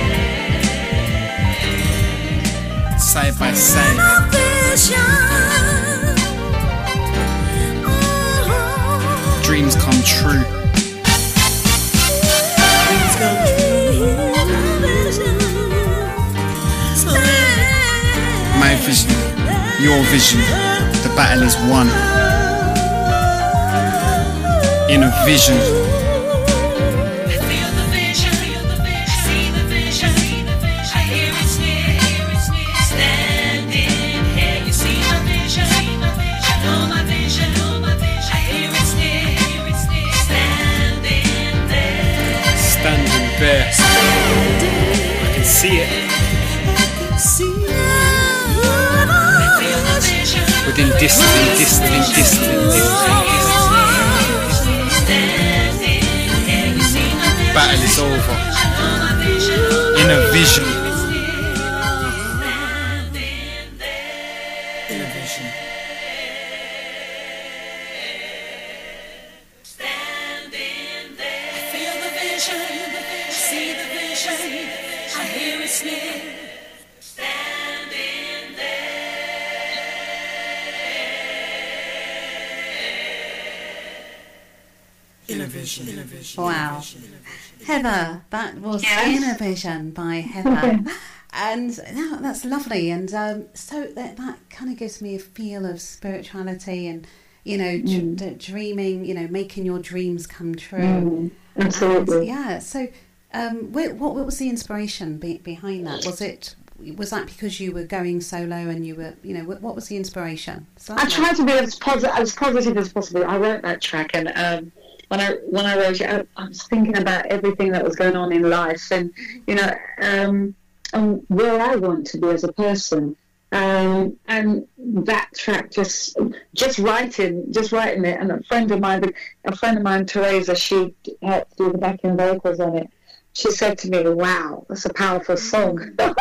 Side by side. Dreams come true. My vision, your vision. The battle is won. Inner vision. I feel the vision, see the vision, I hear it's near. Standing here, you see my vision, I my vision, I hear it's near. Standing there. I can see it distant, distant, distant, distant, distant. Battle is over. In a vision. Vision by Heather. and no, that's lovely. And um, so that, that kind of gives me a feel of spirituality and, you know, dr- d- dreaming, you know, making your dreams come true. Mm, absolutely. And, yeah. So, um, wh- what, what was the inspiration be- behind that? Was it was that because you were going solo and you were, you know, what was the inspiration? So I tried to be as positive as positive as possible. I wrote that track, and um, when I when I wrote it, I, I was thinking about everything that was going on in life, and you know, um, and where I want to be as a person. Um, and that track just just writing just writing it and a friend of mine a friend of mine Teresa she helped do the backing vocals on it she said to me wow that's a powerful song.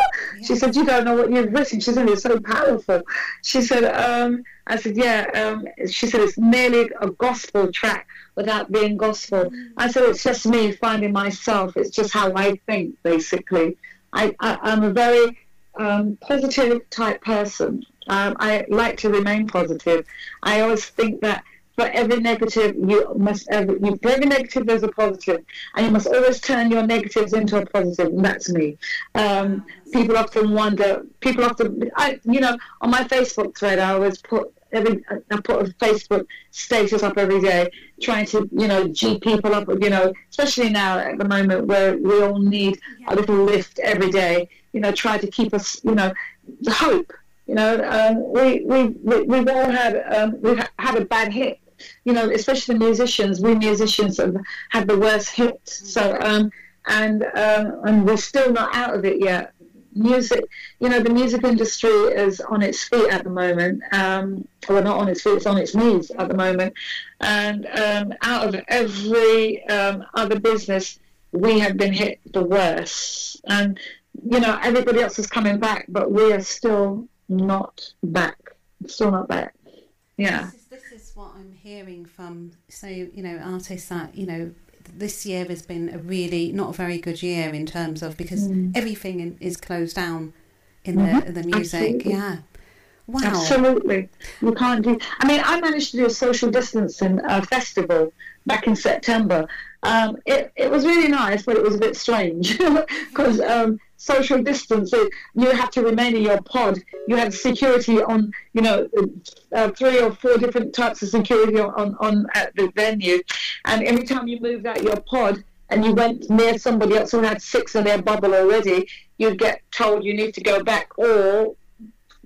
She said you don't know what you've written she said it's so powerful. She said um, I said yeah um, she said it's merely a gospel track without being gospel. I said it's just me finding myself. It's just how I think basically. I, I, I'm a very um, positive type person. Um, I like to remain positive. I always think that for every negative, you must every, for every negative there's a positive, and you must always turn your negatives into a positive. And that's me. Um, people often wonder. People often, I, you know, on my Facebook thread, I always put every I put a Facebook status up every day, trying to you know g people up. You know, especially now at the moment where we all need a little lift every day. You know, try to keep us. You know, hope. You know, um, we we we we've all had um, we've had a bad hit. You know, especially musicians. We musicians have had the worst hit. So um, and um, and we're still not out of it yet music, you know, the music industry is on its feet at the moment. Um, well, not on its feet, it's on its knees at the moment. And um, out of every um, other business, we have been hit the worst. And, you know, everybody else is coming back, but we are still not back. Still not back. Yeah. This is, this is what I'm hearing from, so, you know, artists that, you know, this year has been a really not a very good year in terms of because everything in, is closed down in the, the music. Absolutely. Yeah. Wow. Absolutely. You can't do. I mean, I managed to do a social distancing uh, festival back in September. Um, it, it was really nice, but it was a bit strange because um, social distancing, you have to remain in your pod. You had security on, you know, uh, three or four different types of security on, on at the venue. And every time you moved out your pod, and you went near somebody else who had six in their bubble already, you'd get told you need to go back or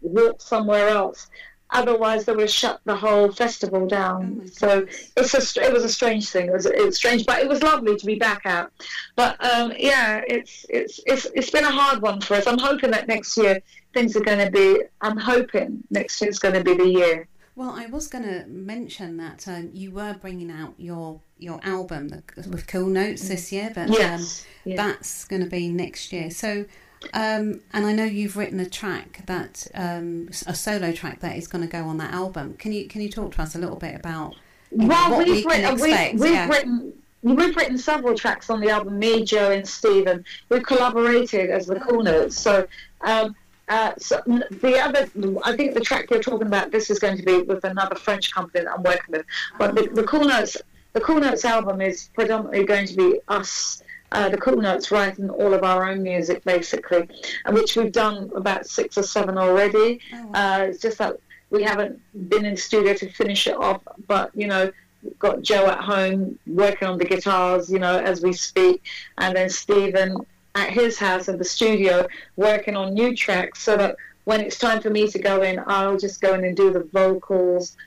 walk somewhere else. Otherwise, they would have shut the whole festival down. so it's a, it was a strange thing. It was, it was strange, but it was lovely to be back out. But um, yeah, it's it's it's it's been a hard one for us. I'm hoping that next year things are going to be. I'm hoping next year's going to be the year. Well, I was going to mention that um, you were bringing out your your album with Cool Notes this year, but Yes, um, yeah. that's going to be next year. So, um, and I know you've written a track that um, a solo track that is going to go on that album. Can you can you talk to us a little bit about Well, what we we've, can written, expect? we've, we've yeah. written we've written several tracks on the album. Me, Joe, and Stephen. We've collaborated as the Cool Notes. So, um, uh, so the other, I think the track you're talking about, this is going to be with another French company that I'm working with. But the, the Cool Notes, the Cool Notes album is predominantly going to be us. Uh, the Cool Notes writing all of our own music, basically, which we've done about six or seven already. Uh, it's just that we haven't been in the studio to finish it off, but you know, we've got Joe at home working on the guitars, you know, as we speak, and then Stephen at his house in the studio working on new tracks, so that when it's time for me to go in, I'll just go in and do the vocals,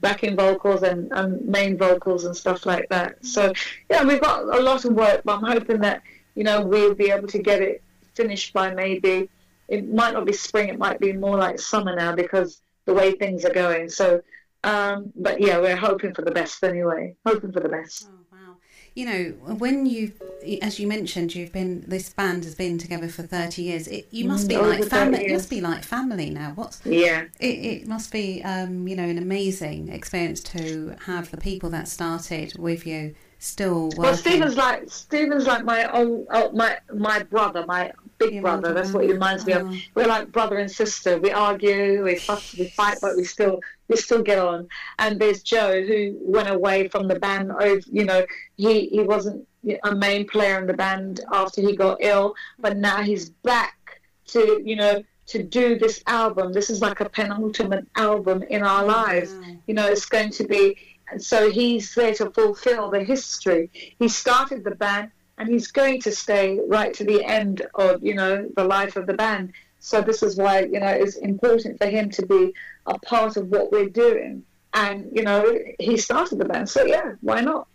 backing vocals and, and main vocals and stuff like that. So yeah, we've got a lot of work, but I'm hoping that you know, we'll be able to get it finished by maybe, it might not be spring, it might be more like summer now because the way things are going. So, um, but yeah, we're hoping for the best anyway. Hoping for the best. Oh wow! You know, when you, as you mentioned, you've been this band has been together for thirty years. It, you must be Mm, over like family. It must be like family now. What's Yeah. it, it must be, um, you know, an amazing experience to have the people that started with you still working. Well, Stephen's like Stephen's like my own, oh, my my brother, my big brother. That's what he reminds me of. We're like brother and sister. We argue, we fuss, we fight, but we still we still get on. And there's Joe who went away from the band. Over, you know, he he wasn't a main player in the band after he got ill, but now he's back to you know to do this album. This is like a penultimate album in our lives. You know, it's going to be. And so he's there to fulfill the history. He started the band, and he's going to stay right to the end of you know the life of the band. So this is why you know it's important for him to be a part of what we're doing. And you know he started the band, so yeah, why not?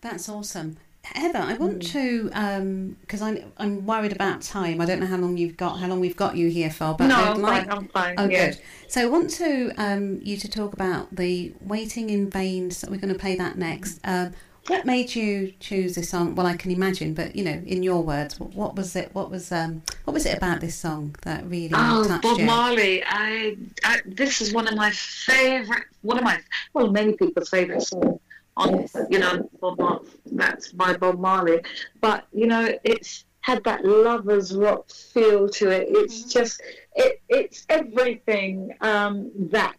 That's awesome. Heather, I want Mm. to because I'm I'm worried about time. I don't know how long you've got, how long we've got you here for, but no, I'd I'm like. fine. I'm fine. Oh, yeah. good. So I want to um, you to talk about the waiting in vain. So we're going to play that next. Um, what made you choose this song? Well, I can imagine, but you know, in your words, what, what was it? What was um, what was it about this song that really Oh, touched Bob you? Marley! I, I this is one of my favorite, one of my well, many people's favorite songs. On you know, Bob Mar- that's by Bob Marley, but you know, it's had that lovers rock feel to it. It's just it, it's everything um, that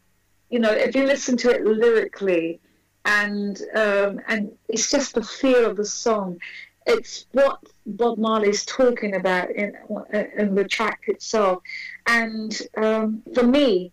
you know. If you listen to it lyrically, and um, and it's just the feel of the song. It's what Bob Marley's talking about in in the track itself, and um, for me,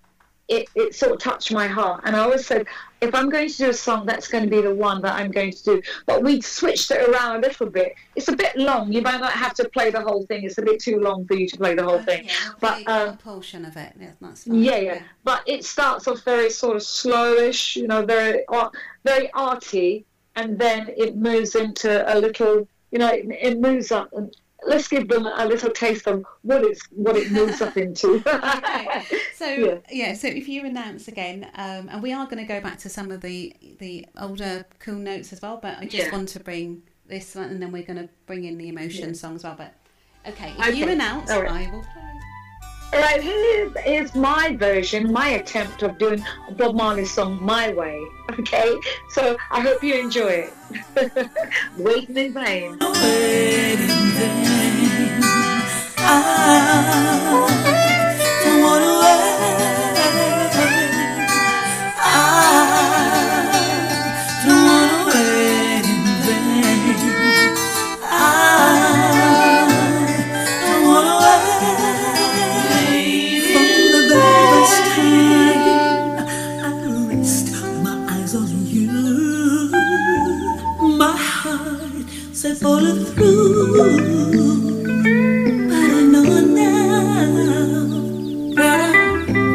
it, it sort of touched my heart. And I always said, if I'm going to do a song, that's going to be the one that I'm going to do. But we switched it around a little bit. It's a bit long. You might not have to play the whole thing. It's a bit too long for you to play the whole thing. Yeah, But, play a um, portion of it. Yeah. Yeah, yeah. But it starts off very sort of slowish, you know, very art, very arty, and then it moves into a little, you know, it, it moves up. And let's give them a little taste of what it's what it moves up into. Okay. So Yeah. yeah. so if you announce again, um, and we are going to go back to some of the the older cool notes as well, but I just Yeah. want to bring this one, and then we're going to bring in the emotion song as well. But okay, if Okay. you announce, right. I will play. Right, here is my version, my attempt of doing Bob Marley song my way. Okay, so I hope you enjoy it. Waiting in vain. Follow through, but I know now that I don't know now. But I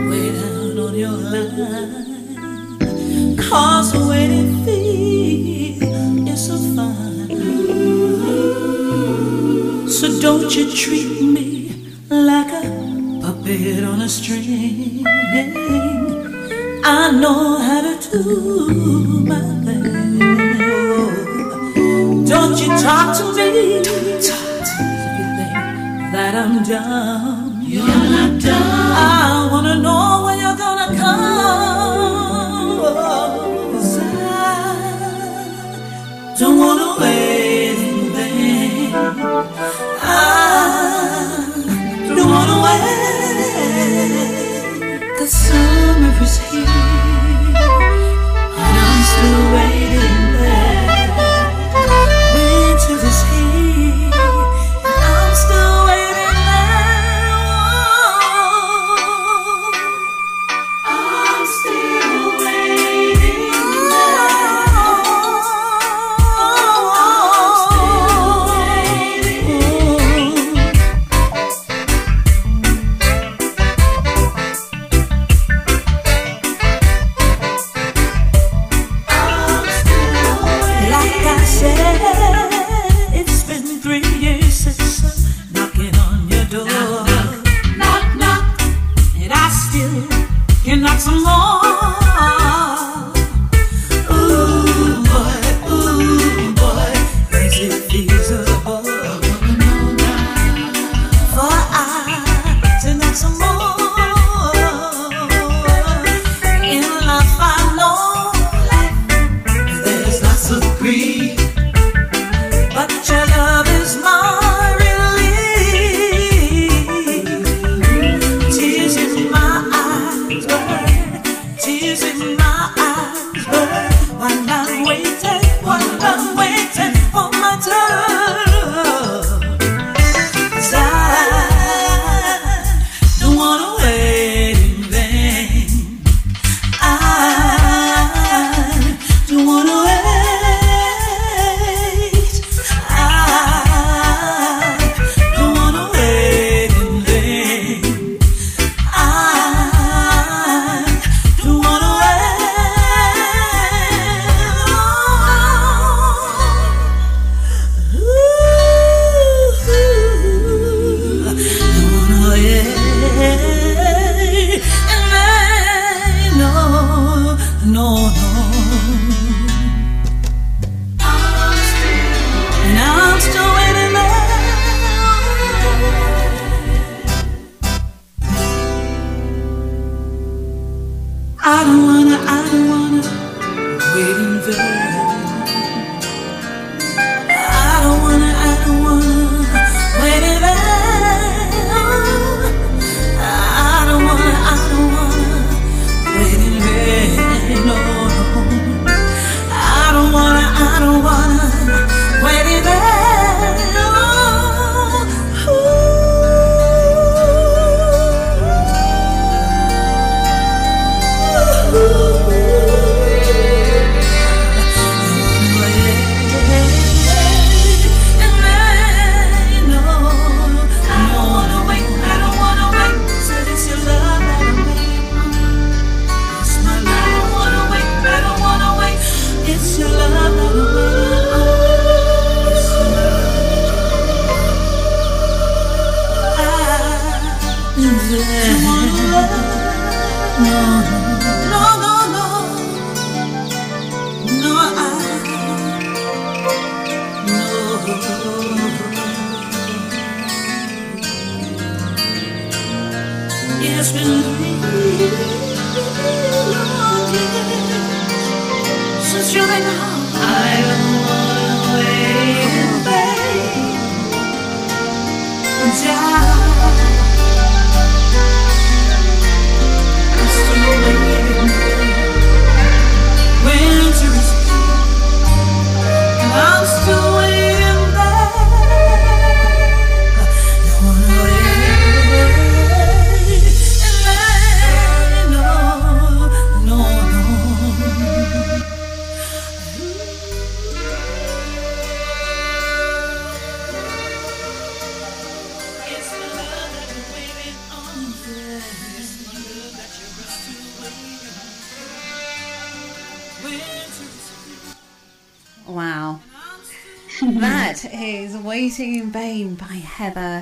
weigh down on your life. Cause a way to feel it's a funny. So don't you treat me like a puppet on a string? I know how to do my Don't you talk to me. Don't talk to me if you think that I'm dumb. You're not dumb. I wanna know when you're gonna come. 'Cause I don't wanna wait in vain. I don't wanna wait. The summer is here, It's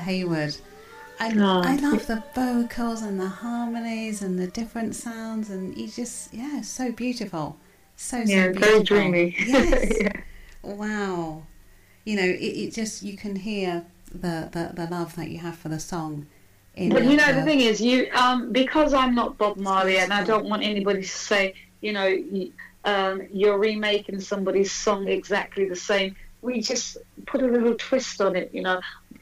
Haywood. And Oh. I love the vocals and the harmonies and the different sounds and you just yeah, so beautiful. So so beautiful. very dreamy. Yes. yeah. Wow. You know, it, it just you can hear the, the, the love that you have for the song in But you know, the uh, thing is, you um, because I'm not Bob Marley, and I don't want anybody to say, you know, um, you're remaking somebody's song exactly the same. We just put a little twist on it, you know,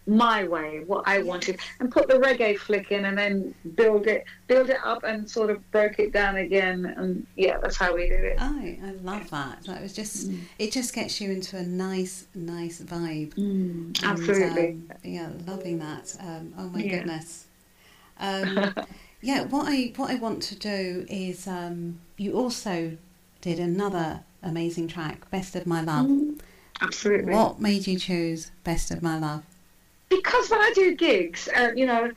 my way, what I wanted, and put the reggae flick in, and then build it, build it up, and sort of broke it down again, and yeah, that's how we did it. Oh, I love that. That was just it just gets you into a nice, nice vibe. Mm, And, absolutely. um, yeah, loving that. Um, oh my Yeah. goodness. Um, yeah, what I what I want to do is um, you also did another amazing track, Best of My Love. absolutely. What made you choose Best of My Love? Because when I do gigs, uh, you know,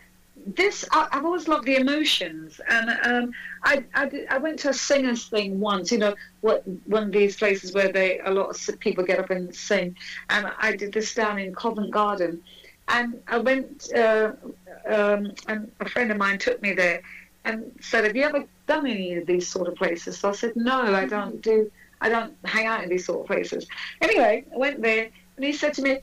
this I, I've always loved the emotions, and um, I, I I went to a singers thing once, you know, what one of these places where they a lot of people get up and sing, and I did this down in Covent Garden, and I went, uh, um, and a friend of mine took me there, and said, "Have you ever done any of these sort of places?" So I said, "No, I don't do." I don't hang out in these sort of places. Anyway, I went there. and he said to me,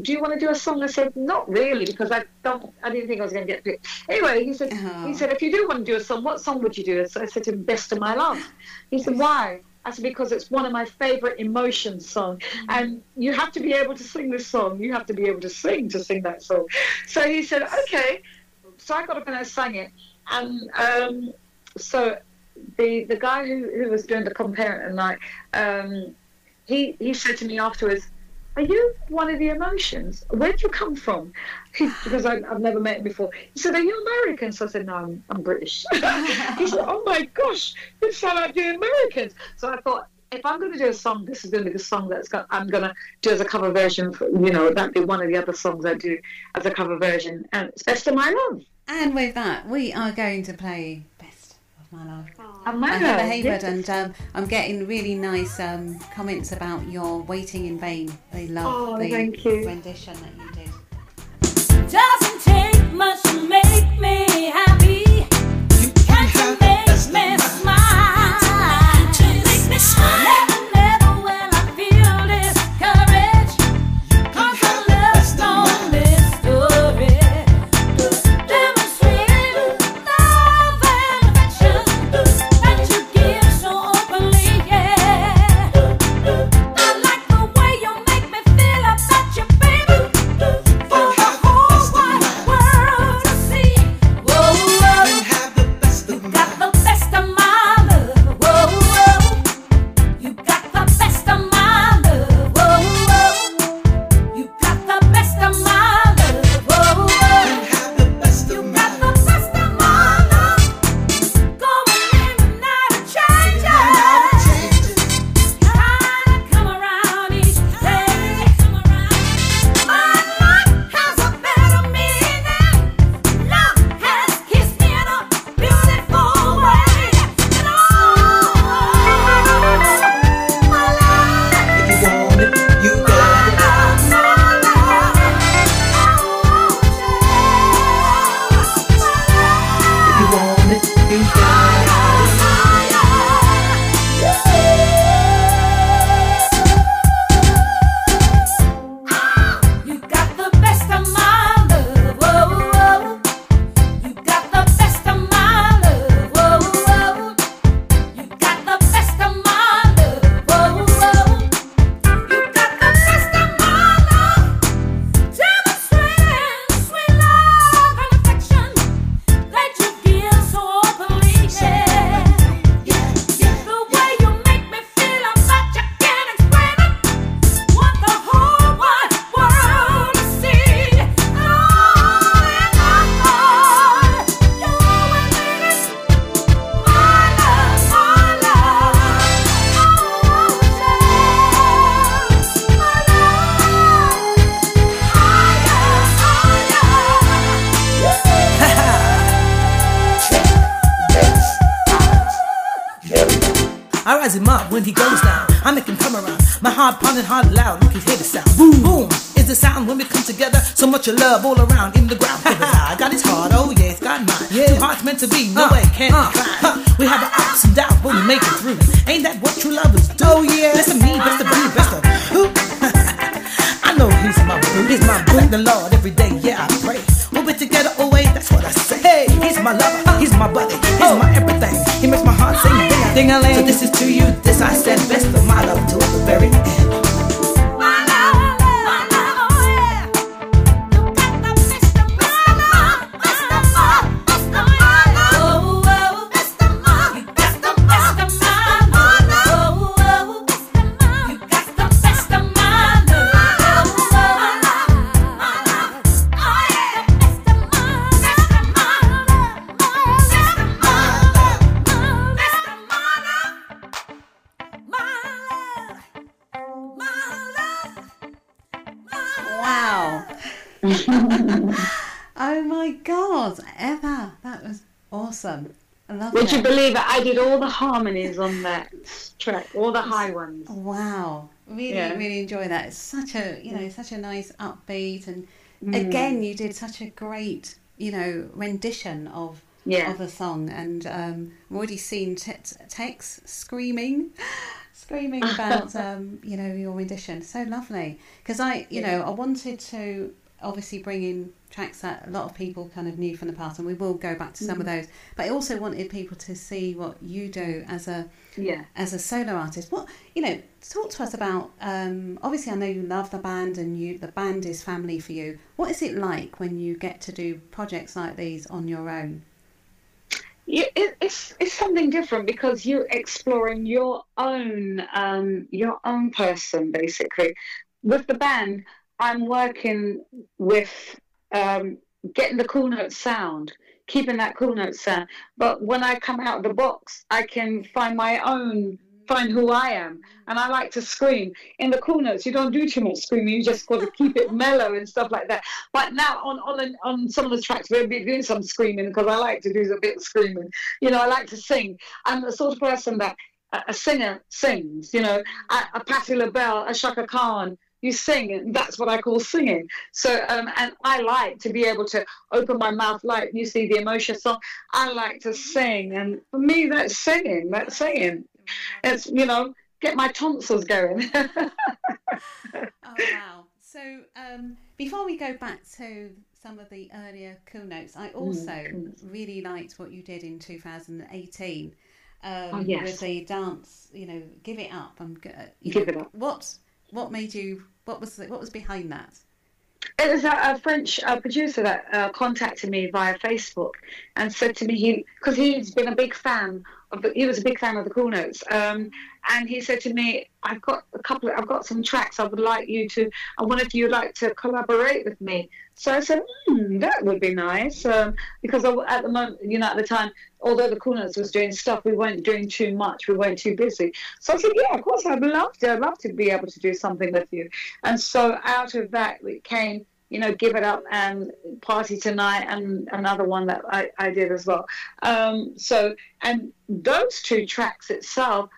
"Do you want to do a song?" I said, "Not really, because I don't. I didn't think I was going to get picked." Anyway, he said, Oh. "He said if you do want to do a song, what song would you do?" So I said to him, "Best of My Love." He said, "Why?" I said, "Because it's one of my favorite emotion songs, and you have to be able to sing this song. You have to be able to sing to sing that song." So he said, "Okay." So I got up and I sang it, and um, so the the guy who, who was doing the comparing night, um, he he said to me afterwards, "Are you one of the emotions? Where'd you come from?" Because I, I've never met him before. He said, "Are you American?" So I said, "No, I'm, I'm British." he said, "Oh my gosh, you sound like the Americans." So I thought. If I'm going to do a song, this is going to be the song that's got, I'm going to do as a cover version. For, you know, that'd be one of the other songs I do as a cover version, and it's "Best of My Love." And with that, we are going to play My Love. And by my Heather love, Haywood, yes. and um, I'm getting really nice um, comments about your waiting in vain. They love Oh, the thank you. rendition that you did. Doesn't take much to make me happy. Of love all around awesome. Would you believe it? I did all the harmonies on that track, all the high ones. Wow, really, Yeah. really enjoy that. It's such a, you know, such a nice upbeat, and Mm. again, you did such a great, you know, rendition of Yeah. of a song, and um, I've already seen t- Tex screaming, screaming about um, you know your rendition. So lovely because I you know I wanted to obviously bring in tracks that a lot of people kind of knew from the past, and we will go back to some of Mm-hmm. those. But I also wanted people to see what you do as a Yeah. as a solo artist. What you know, talk to us about. Um, obviously, I know you love the band, and you the band is family for you. What is it like when you get to do projects like these on your own? Yeah, it, it's it's something different because you're exploring your own um, your own person basically. With the band, I'm working with um, getting the cool note sound, keeping that cool note sound. But when I come out of the box, I can find my own, find who I am, and I like to scream. In the cool notes, you don't do too much screaming. You just got to keep it mellow and stuff like that. But now on on on some of the tracks, we'll be doing some screaming because I like to do a bit of screaming. You know, I like to sing. I'm the sort of person that a singer sings. You know, a, a Patti LaBelle, a Chaka Khan. You sing, and that's what I call singing. So, um, and I like to be able to open my mouth, like you see the emotion song. I like to sing, and for me, that's singing. That's singing. It's you know, get my tonsils going. Oh wow! So um, before we go back to some of the earlier cool notes, I also cool notes. really liked what you did in 2018 um, Oh, yes. with the dance. You know, give it up. I'm g- uh, you Give know, It Up. What what made you? What was the, what was behind that? It was a, a French uh, producer that uh, contacted me via Facebook and said to me he because he's been a big fan he was a big fan of the Cool Notes. Um, and he said to me I've got a couple of, I've got some tracks I would like you to I wonder if you'd like to collaborate with me. So I said hmm, that would be nice. Um, because I, at the moment you know at the time although the Cool Notes was doing stuff we weren't doing too much we weren't too busy. So I said yeah of course I'd love to I'd love to be able to do something with you. And so out of that it came you know, Give It Up and Party Tonight and another one that I, I did as well. Um, so, and those two tracks itself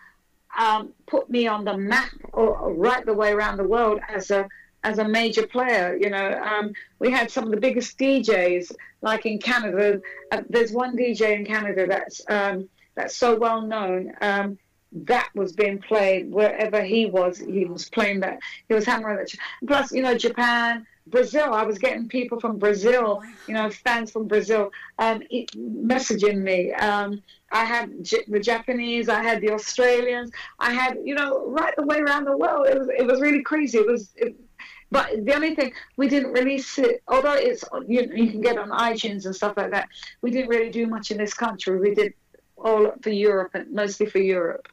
um, put me on the map or, right the way around the world as a as a major player. You know, um, we had some of the biggest DJs, like in Canada. Uh, there's one DJ in Canada that's um, that's so well known. Um, that was being played wherever he was. He was playing that. He was hammering that. Plus, you know, Japan, Brazil. I was getting people from Brazil, you know, fans from Brazil, um, messaging me. Um, I had J- the Japanese, I had the Australians, I had, you know, right the way around the world. It was, it was really crazy. It was, it, but the only thing we didn't release it, although it's you, you can get on iTunes and stuff like that. We didn't really do much in this country. We did all for Europe and mostly for Europe.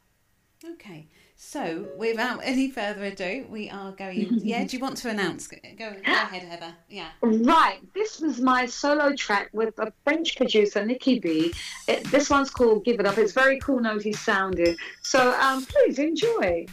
Okay. So, without any further ado, we are going. Yeah, do you want to announce? Go, go ahead, Heather. Yeah. Right, this was my solo track with a French producer, Nikki B. It, this one's called Give It Up. It's very cool notey sounding. So um, please enjoy.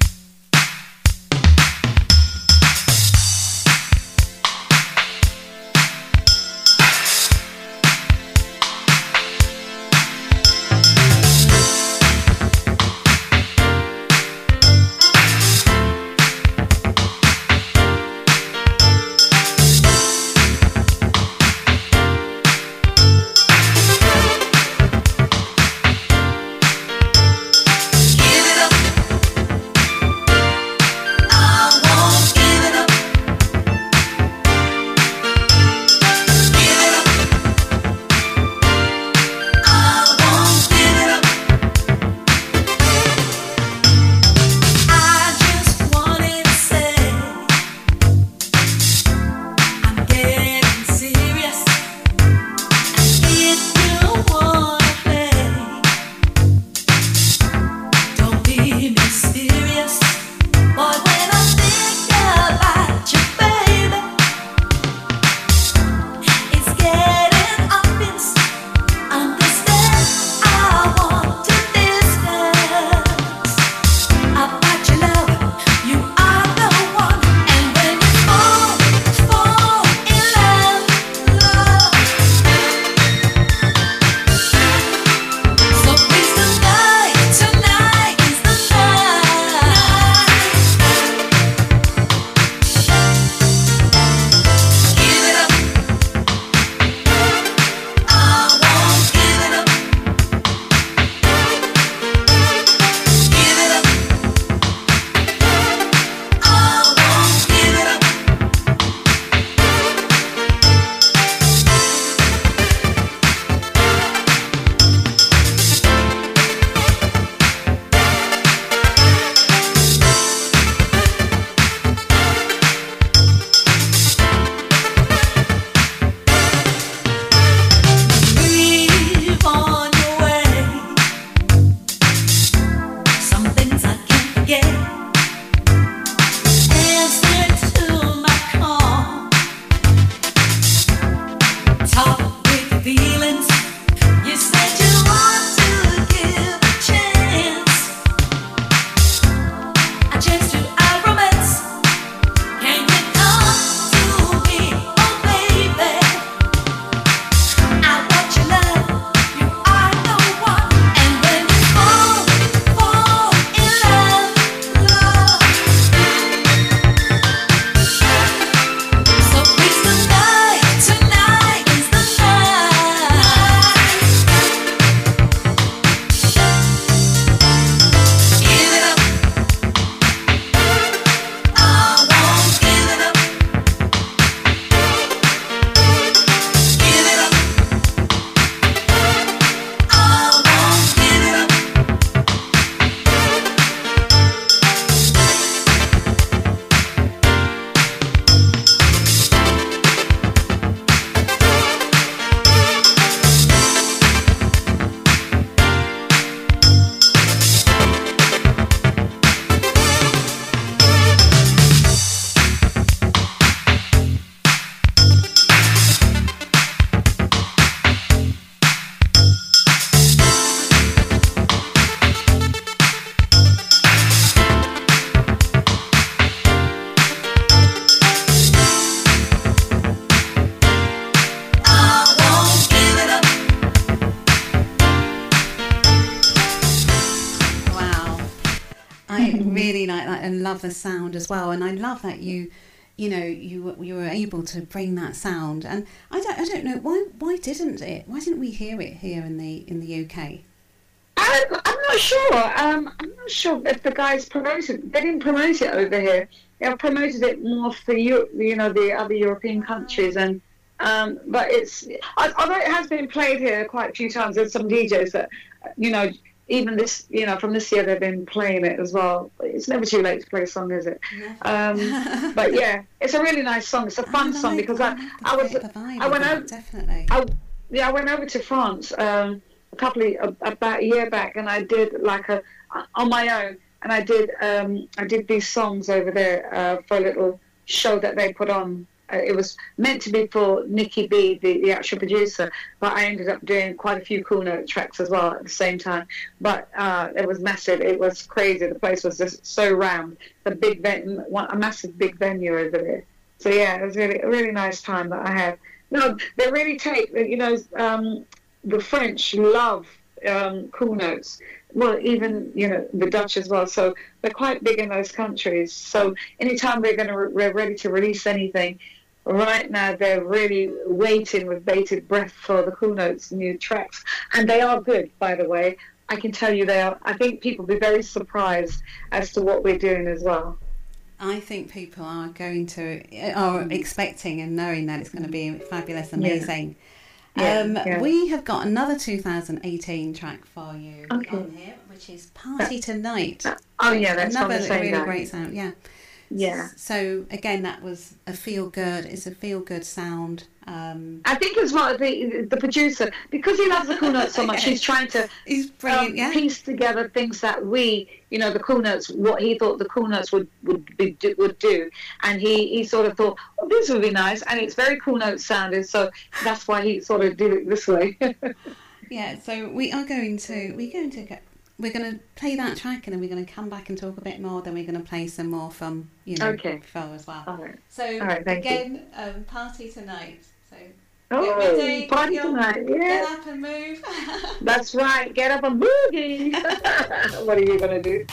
Love the sound as well. And I love that you, you know, you were- you were able to bring that sound. And I don't I don't know why why didn't it? Why didn't we hear it here in the in the UK? I'm, I'm not sure. Um, I'm not sure if the guys promoted. They didn't promote it over here. They promoted it more for you, you know, the other European countries. And um, but it's al- although it has been played here quite a few times. There's some DJs that, you know, even this, you know, from this year they've been playing it as well. It's never too late to play a song, is it? Um, but yeah, it's a really nice song. It's a fun song because I, I was, I went out, definitely. I, yeah, I went over to France um, a couple of about a year back, and I did like a on my own, and I did um, I did these songs over there uh, for a little show that they put on. Uh, it was meant to be for Nikki B, the, the actual producer, but I ended up doing quite a few cool note tracks as well at the same time. But uh, it was massive. It was crazy. The place was just so rammed. The big ven- a massive big venue over there. So yeah, it was really a really nice time that I had. No, they really take you know um, the French love um, cool notes. Well, even you know the Dutch as well. So they're quite big in those countries. So anytime they're going to re- we're ready to release anything, right now they're really waiting with bated breath for the cool notes and new tracks, and they are good, by the way. I can tell you they are. I think people will be very surprised as to what we're doing as well. I think people are going to are expecting and knowing that it's going to be fabulous, amazing. Yeah, um, yeah. We have got another 2018 track for you Okay. on here, which is "Party Tonight." Oh yeah, that's another on the same really great sound. Yeah. Yeah. So again, that was a feel good. It's a feel good sound. Um, I think as well the the producer because he loves the cool notes so much, Okay. he's trying to He's um, yeah. piece together things that we, you know, the cool notes, what he thought the cool notes would would be, would do, and he he sort of thought, oh, this would be nice, and it's very cool note sounding, so that's why he sort of did it this way. Yeah, so we are going to we're going to get we're going to play that track and then we're going to come back and talk a bit more. Then we're going to play some more from you know Okay. As well. All right. So All right, again, um, party tonight. So Oh, ready, party get tonight! get Yeah, up and move. that's right. Get up and boogie. what are you gonna do?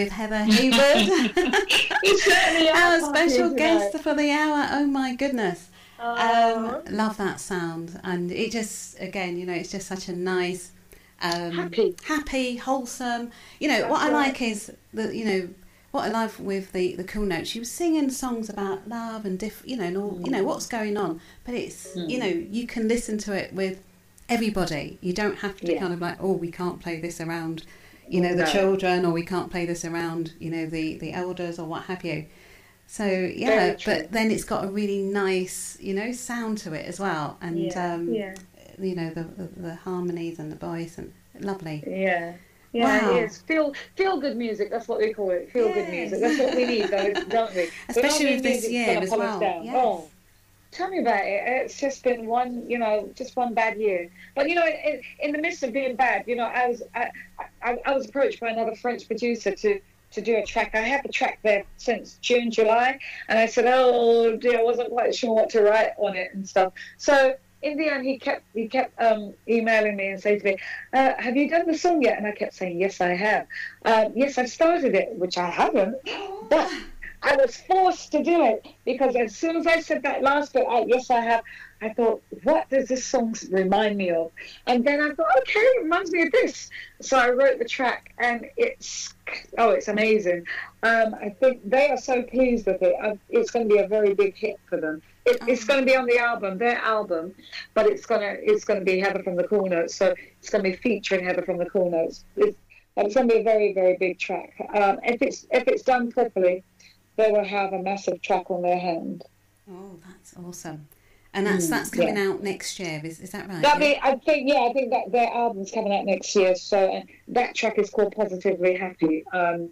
With Heather Haywood, You certainly are our partying special tonight. guest for the hour. Oh my goodness. Um, love that sound, and it just again, you know, it's just such a nice, um, Happy. happy, wholesome. You know what I right. like is that you know what I love with the the cool notes. She was singing songs about love and diff, you know, and all you know what's going on. But it's you know you can listen to it with everybody. You don't have to Yeah. kind of like, oh, we can't play this around, you know, the No. children, or we can't play this around, you know, the the elders or what have you. So yeah, but then it's got a really nice, you know, sound to it as well, and Yeah, um, yeah. you know the, the the harmonies and the voice and lovely. Yeah. Yeah, Wow. it is. Feel feel good music. That's what we call it. Feel good music. That's what we need, though, don't we? Especially with this year as well. down. Yes. Oh, tell me about it. It's just been one, you know, just one bad year. But you know, in, in the midst of being bad, you know, I was I, I, I was approached by another French producer to to do a track. I had the track there since June, July, and I said, oh dear, I wasn't quite sure what to write on it and stuff. So in the end, he kept he kept um, emailing me and saying to me, uh, "Have you done the song yet?" And I kept saying, "Yes, I have. Um, yes, I've started it, which I haven't, but." I was forced to do it because as soon as I said that last bit, I, yes, I have. I thought, what does this song remind me of? And then I thought, okay, it reminds me of this. So I wrote the track, and it's oh, it's amazing. Um, I think they are so pleased with it. I, it's going to be a very big hit for them. It, it's going to be on the album, their album, but it's gonna it's going to be Heather from the Cool Notes. So it's going to be featuring Heather from the Cool Notes. It's, it's going to be a very very big track. Um, if it's if it's done properly, they will have a massive track on their hand. Oh, that's awesome. And that's Mm, that's coming out next year. Is is that right? That Yeah. be, I think, yeah, I think that their album's coming out next year. So that track is called "Positively Happy." Um,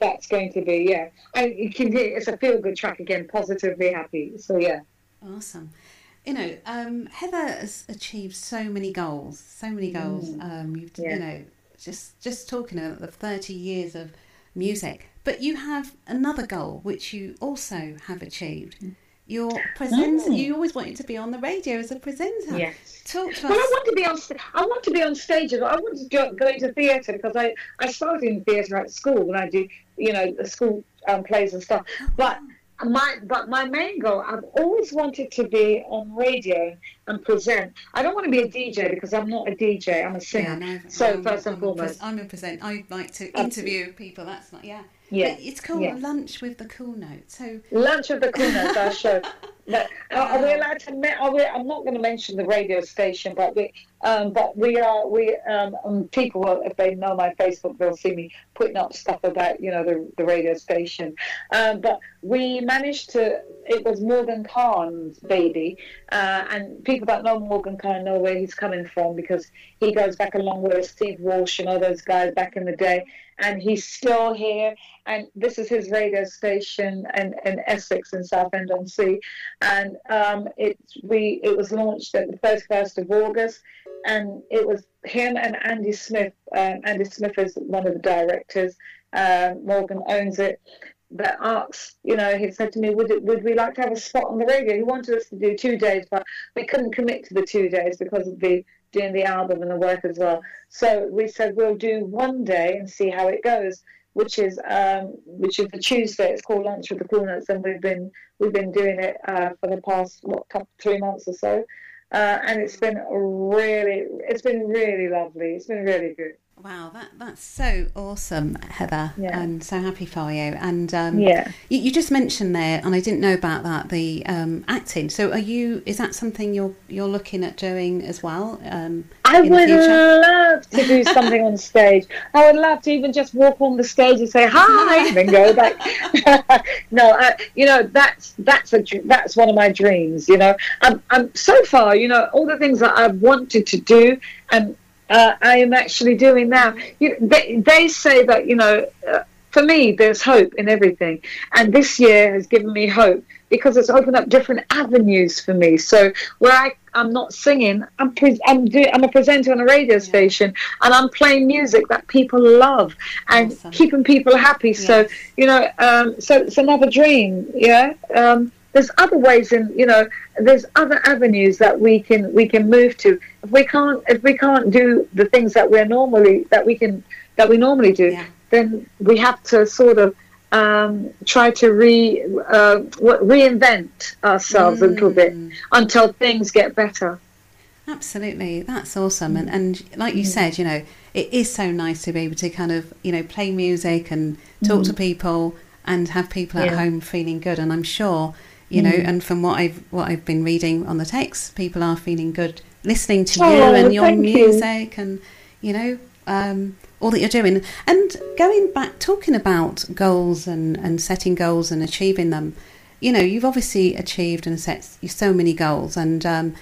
that's going to be, yeah, and you can hear it's a feel-good track again, "Positively Happy." So yeah, Awesome. You know, um, Heather has achieved so many goals, so many goals. Um, you've, Mm. Yeah. you know, just just talking about the thirty years of music, but you have another goal which you also have achieved. You're present. Mm. You always wanted to be on the radio as a presenter. Yes. Talk to Well, I want to be on. st- I want to be on stage. I want to go, go into theatre because I I started in theatre at school when I do you know the school um, plays and stuff. But my but my main goal I've always wanted to be on radio and present. I don't want to be a DJ because I'm not a DJ. I'm a singer. no, so I'm- first and I'm a foremost, I'm a present. I like to Um, interview people. That's not yeah. yeah. But it's called yeah. lunch with the cool note. So Lunch of the Cool Notes, our show. But are, we allowed to? Me- are we, I'm not going to mention the radio station, but we, um, but we are. We um, um, people, will, if they know my Facebook, they'll see me putting up stuff about you know the the radio station. Um, but we managed to. It was Morgan Khan's baby, uh, and people that know Morgan Khan know where he's coming from because he goes back a long way with Steve Walsh and all those guys back in the day, and he's still here and this is his radio station in, in Essex in Southend on Sea, and um, it we it was launched at the first of August, and it was him and Andy Smith. Um, Andy Smith is one of the directors. Um, Morgan owns it. That asked, you know, he said to me, "Would it, would we like to have a spot on the radio?" He wanted us to do two days, but we couldn't commit to the two days because of the doing the album and the work as well. So we said we'll do one day and see how it goes which is um, which is the Tuesday. It's called Lunch with the Cool Notes, and we've been we've been doing it uh, for the past what couple, three months or so, uh, and it's been really it's been really lovely. It's been really good. Wow, that that's so awesome, Heather, Yeah. and so happy for you. And um, Yeah. you, you just mentioned there, and I didn't know about that the um, acting. So, are you? Is that something you're you're looking at doing as well? Um, I would love to do something on stage. I would love to even just walk on the stage and say hi, and then go back. no, uh, you know that's that's a that's one of my dreams. You know, I'm, I'm so far. You know, all the things that I've wanted to do, and uh, I am actually doing now. You, they, they say that you know. Uh, for me, there's hope in everything, and this year has given me hope because it's opened up different avenues for me. So where I, I'm not singing, I'm pre- I'm doing I'm a presenter on a radio station, and I'm playing music that people love and Awesome. keeping people happy. So you know, um, so it's another dream. Yeah. Um, there's other ways in you know there's other avenues that we can we can move to if we can't if we can't do the things that we're normally that we can that we normally do Yeah. then we have to sort of um, try to re uh, reinvent ourselves a little bit until things get better. Absolutely, that's awesome. And and like you said, you know, it is so nice to be able to kind of you know play music and talk to people and have people at Yeah. home feeling good. And I'm sure you know, and from what I've what I've been reading on the text, people are feeling good listening to you Oh, and your thank you. music and you know um, all that you're doing. And going back, talking about goals and and setting goals and achieving them. You know, you've obviously achieved and set so many goals, and um,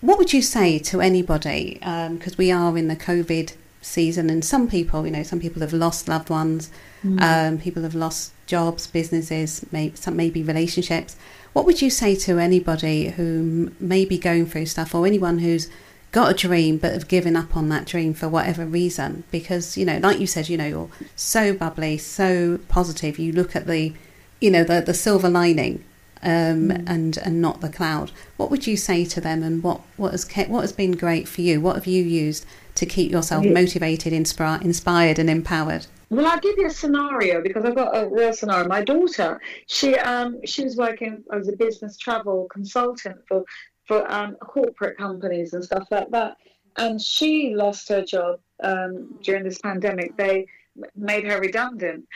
what would you say to anybody? Because we are in the COVID season, and some people, you know, some people have lost loved ones, um, people have lost jobs, businesses, maybe some maybe relationships. What would you say to anybody who may be going through stuff, or anyone who's got a dream but have given up on that dream for whatever reason? Because you know, like you said, you know, you're so bubbly, so positive. You look at the, you know, the the silver lining um, and and not the cloud. What would you say to them, and what what has kept, what has been great for you? What have you used to keep yourself motivated, inspire, inspired, and empowered? Well, I'll give you a scenario because I've got a real scenario. My daughter, she um she was working as a business travel consultant for for um, corporate companies and stuff like that, and she lost her job um, during this pandemic. They made her redundant.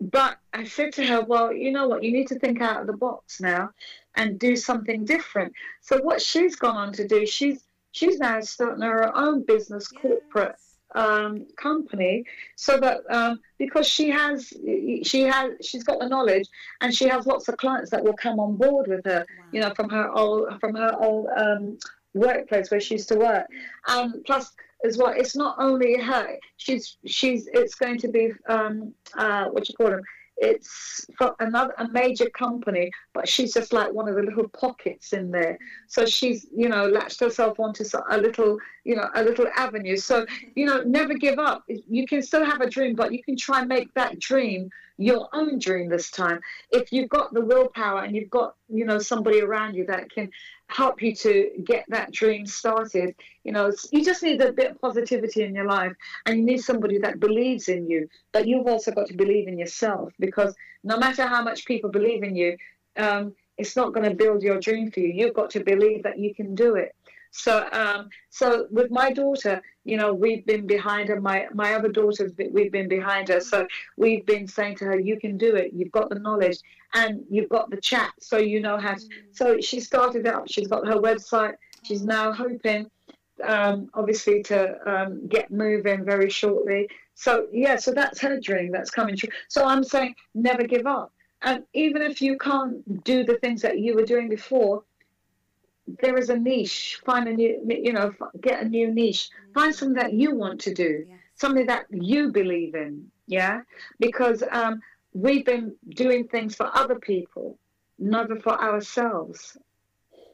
But I said to her, well, you know what? You need to think out of the box now and do something different. So what she's gone on to do, she's she's now starting her own business, corporate um, company, so that um, because she has she has she's got the knowledge and she has lots of clients that will come on board with her, you know, from her old from her old um, workplace where she used to work, and plus as well, it's not only her. She's she's it's going to be um, uh, what you call them. It's for another a major company, but she's just like one of the little pockets in there. So she's you know latched herself onto a little you know a little avenue. So you know never give up. You can still have a dream, but you can try and make that dream your own dream this time. If you've got the willpower and you've got you know somebody around you that can help you to get that dream started. You know, you just need a bit of positivity in your life, and you need somebody that believes in you. But you've also got to believe in yourself because no matter how much people believe in you, um, it's not going to build your dream for you. You've got to believe that you can do it. So, um, so with my daughter, you know, we've been behind her. My my other daughters, we've been behind her. So we've been saying to her, "You can do it. You've got the knowledge, and you've got the chat, so you know how." To, so she started up. She's got her website. She's now hoping, um, obviously, to um, get moving very shortly. So yeah, so that's her dream. That's coming true. So I'm saying, never give up. And even if you can't do the things that you were doing before, there is a niche. Find a new, you know, get a new niche. Find something that you want to do, something that you believe in. Yeah, because um, we've been doing things for other people, never for ourselves.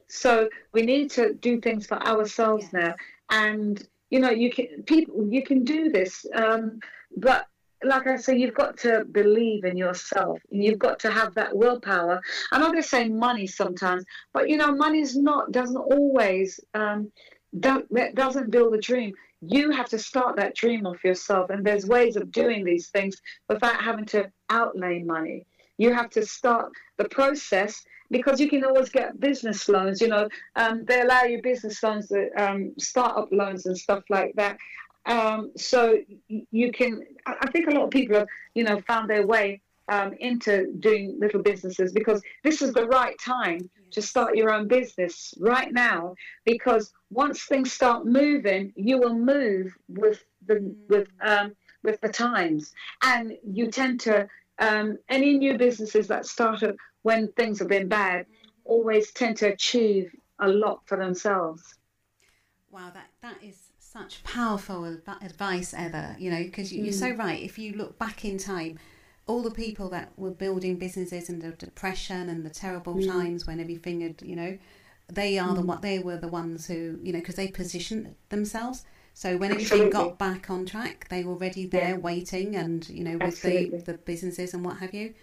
So we need to do things for ourselves Yes. now. And you know, you can people, you can do this. Um, but like I say, you've got to believe in yourself. and You've got to have that willpower. I'm not going to say money sometimes, but you know, money's not doesn't always um, don't, that doesn't build a dream. You have to start that dream off yourself, and there's ways of doing these things without having to outlay money. You have to start the process because you can always get business loans. You know, um, they allow you business loans, um, startup loans, and stuff like that. Um, so you can. I think a lot of people have, you know, found their way um, into doing little businesses because this is the right time to start your own business right now. Because once things start moving, you will move with the with um, with the times, and you tend to um, any new businesses that start up when things have been bad always tend to achieve a lot for themselves. Wow, that that is such powerful adv- advice, ever, You know, because you're so right. If you look back in time, all the people that were building businesses in the depression and the terrible times when everything had, you know, they are the what they were the ones who, you know, because they positioned themselves. So when everything got back on track, they were already there waiting, and you know, with the Absolutely. the businesses and what have you.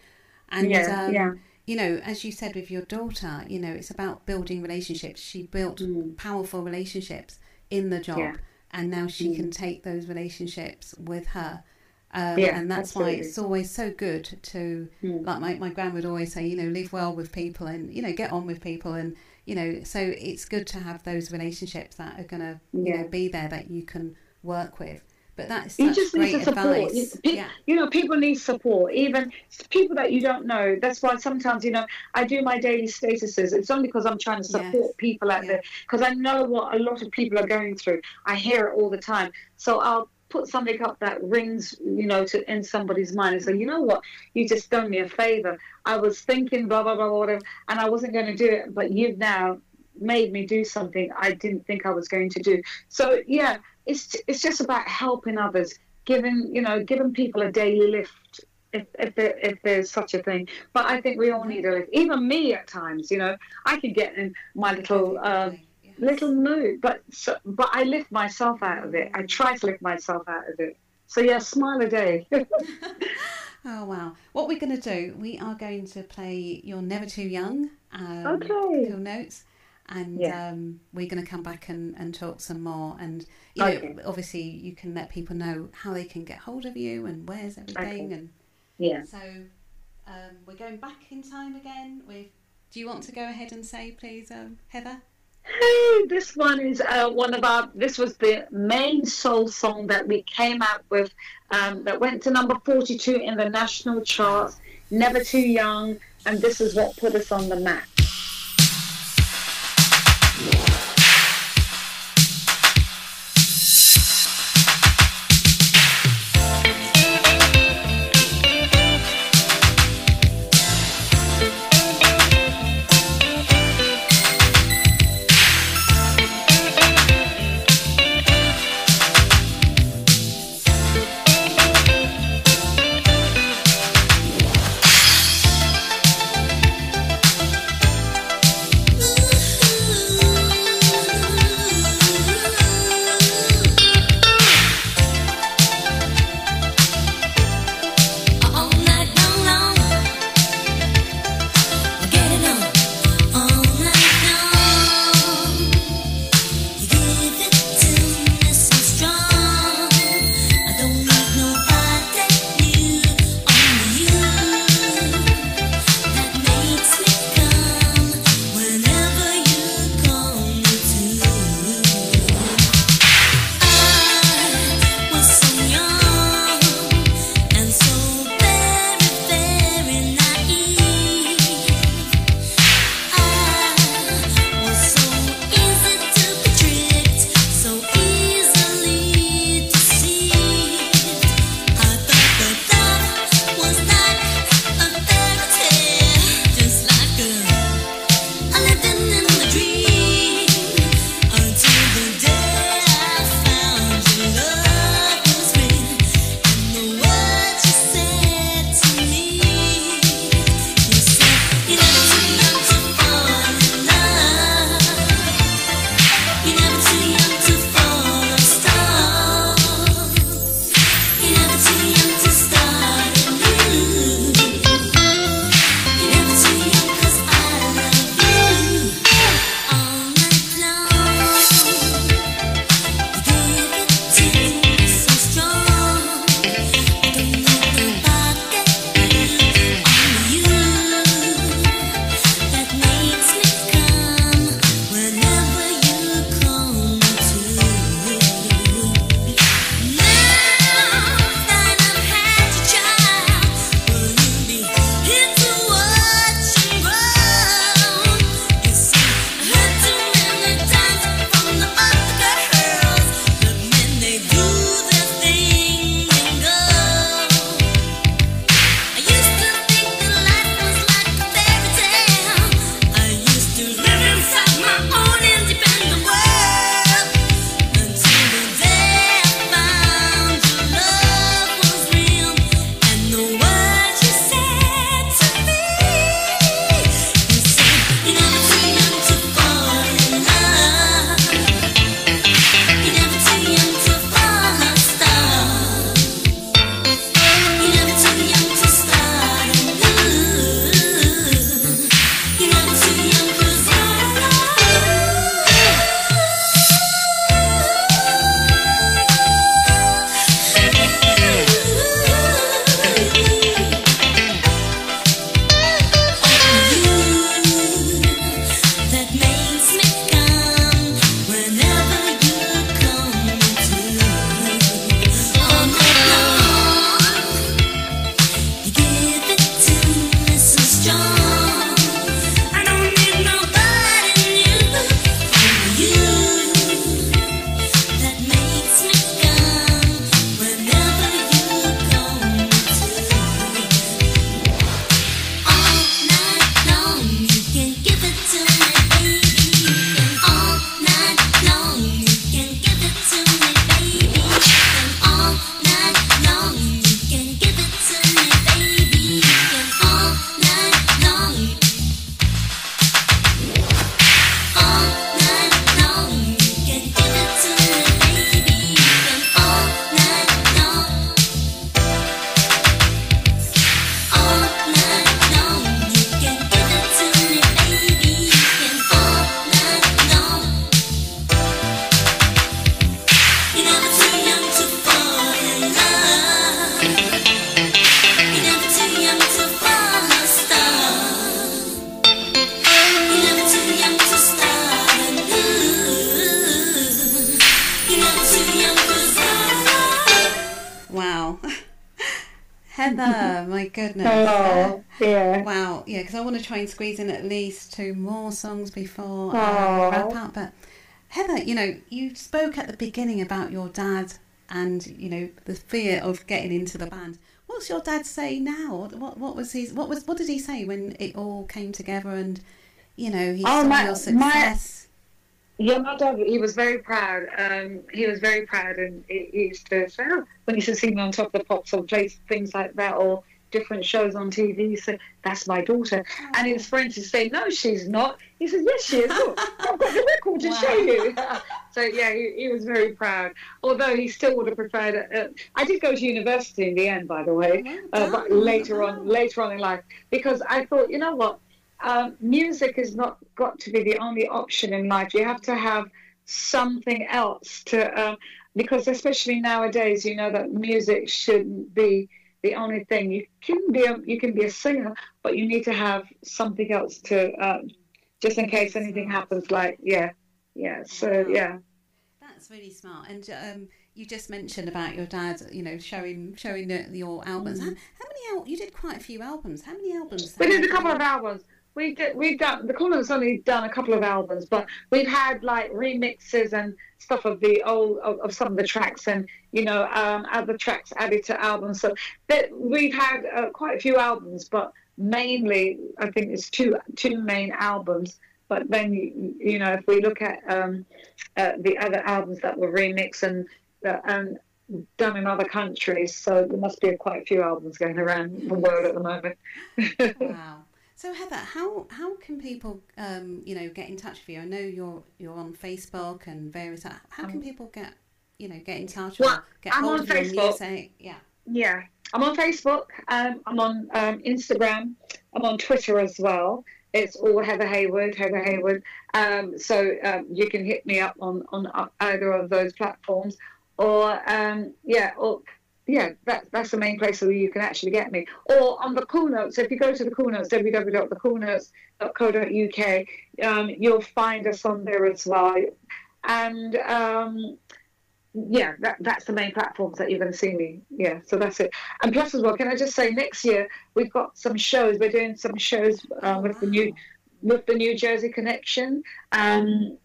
And Yeah, um, yeah. you know, as you said with your daughter, you know, it's about building relationships. She built powerful relationships in the job, Mm. Yeah. Mm. and now she can take those relationships with her Um, Yeah, and that's absolutely. why it's always so good to, like my, my gran would always say, you know, live well with people and, you know, get on with people. And, you know, so it's good to have those relationships that are going to, you know, be there that you can work with. But that's You just great need to support. You, yeah. you know, people need support. Even people that you don't know. That's why sometimes, you know, I do my daily statuses. It's only because I'm trying to Yes. support people out Yeah. there because I know what a lot of people are going through. I hear it all the time. So I'll put something up that rings, you know, to in somebody's mind and say, you know what, you just done me a favor. I was thinking blah blah blah whatever, and I wasn't going to do it, but you've now made me do something I didn't think I was going to do. So yeah, it's it's just about helping others, giving you know, giving people a daily lift. If, if, there, if there's such a thing, but I think we all need a lift. Even me at times, you know, I can get in my little uh, Yeah. little mood, but so, but I lift myself out of it. I try to lift myself out of it. So yeah, smile a day. Oh wow! What we're going to do? We are going to play "You're Never Too Young." Um, Okay. Cool notes, and Yeah. um, we're going to come back and, and talk some more. And you know, obviously, you can let people know how they can get hold of you and where's everything. Okay. And yeah. so um, we're going back in time again. With do you want to go ahead and say, please, um, Heather? Hey, this one is uh, one of our. This was the main soul song that we came out with, um, that went to number forty-two in the national charts. Never too young, and this is what put us on the map. And squeeze in at least two more songs before we wrap up. But Heather, you know, you spoke at the beginning about your dad and you know the fear of getting into the band. What's your dad say now? What what was his what was what did he say when it all came together and you know he Oh, saw my- your my- success? Yeah, my dad, he was very proud. Um, he was very proud, and he, he used to say, oh, when he used to see me on top of the pops or play things like that, or different shows on TV, he said, That's my daughter. And his friends would say, No, she's not. He said, Yes, she is. Look, I've got the record to show you. so, yeah, he, he was very proud. Although he still would have preferred. Uh, I did go to university in the end, by the way, uh, but later on, later on in life, because I thought, you know what? um, music has not got to be the only option in life. You have to have something else to, um, because especially nowadays, you know that music shouldn't be the only thing. You can be a, you can be a singer, but you need to have something else to, uh, just in case anything happens. Like yeah, yeah. So yeah. That's really smart. And um, you just mentioned about your dad, you know, showing showing the, your albums. How, how many al- you did quite a few albums? How many albums? We did a couple of albums. We did. We've done. The Corners only done a couple of albums, but we've had like remixes and stuff of the old of, of some of the tracks, and you know, um, other tracks added to albums. So that we've had uh, quite a few albums, but mainly I think it's two two main albums. But then you, you know, if we look at um, uh, the other albums that were remixed and uh, and done in other countries, so there must be quite a few albums going around the world at the moment. Wow. So Heather, how how can people um, you know get in touch with you? I know you're you're on Facebook and various. How can people get you know get in touch Well, or get I'm hold on of your Facebook. music? Yeah. Yeah, I'm on Facebook. Um, I'm on um, Instagram. I'm on Twitter as well. It's all Heather Haywood, Heather Haywood. Um, so um, you can hit me up on on either of those platforms, or um, yeah, or yeah, that, that's the main place where you can actually get me. Or on the Cool Notes. If you go to the Cool Notes, www.thecoolnotes.co.uk, um, you'll find us on there as well. And um, yeah, that, that's the main platforms that you're going to see me. Yeah, so that's it. And plus as well, can I just say, next year we've got some shows. We're doing some shows um, with the new with the New Jersey Connection. Um,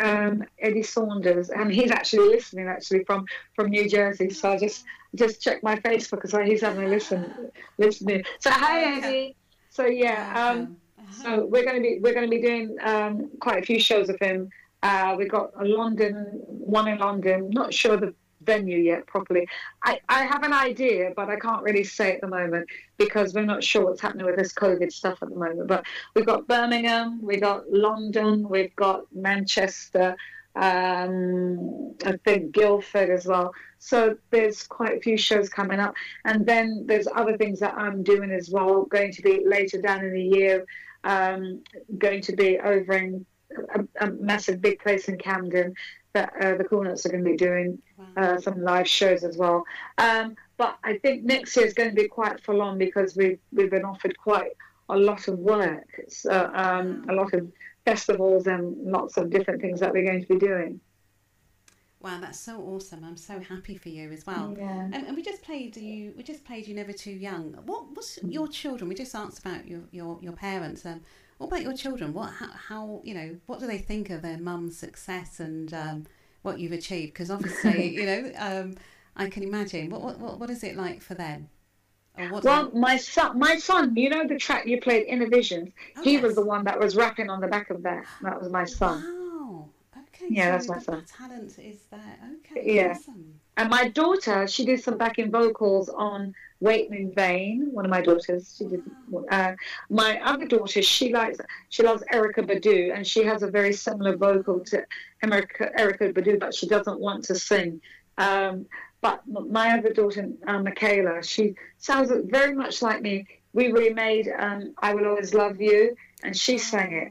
um, Eddie Saunders, and he's actually listening actually from from New Jersey. So I just just checked my Facebook because he's having a listen listening. So hi Eddie. So yeah, um, so we're going to be we're going to be doing um, quite a few shows of him. Uh, we got a London one in London. Not sure the venue yet properly. I, I have an idea, but I can't really say at the moment because we're not sure what's happening with this COVID stuff at the moment. But we've got Birmingham, we've got London, we've got Manchester, um, I think Guildford as well. So there's quite a few shows coming up, and then there's other things that I'm doing as well. Going to be later down in the year, um, going to be over in a, a massive big place in Camden that uh, the Cool Notes are going to be doing uh, some live shows as well. Um, but I think next year is going to be quite full on because we've we've been offered quite a lot of work, so, um, a lot of festivals and lots of different things that we're going to be doing. Wow, that's so awesome! I'm so happy for you as well. Yeah. And, and we just played you. We just played you. Never too young. What what's your children? We just asked about your your, your parents. Um, what about your children? What how, how you know? What do they think of their mum's success and um, what you've achieved? Because obviously, you know, um, I can imagine. What, what what what is it like for them? Or what Well, my son, my son, you know the track you played, Inner Visions. Oh, he yes. was the one that was rapping on the back of that. That was my son. Wow. Okay. Yeah, so that's my son. talent is there. Okay. Yeah. Awesome. And my daughter, she did some backing vocals on Waiting in Vain. One of my daughters, she did. Uh, my other daughter, she likes, she loves Erykah Badu, and she has a very similar vocal to Erykah, Erykah Badu, but she doesn't want to sing. Um, but my other daughter, uh, Michaela, she sounds very much like me. We remade um, "I Will Always Love You," and she sang it,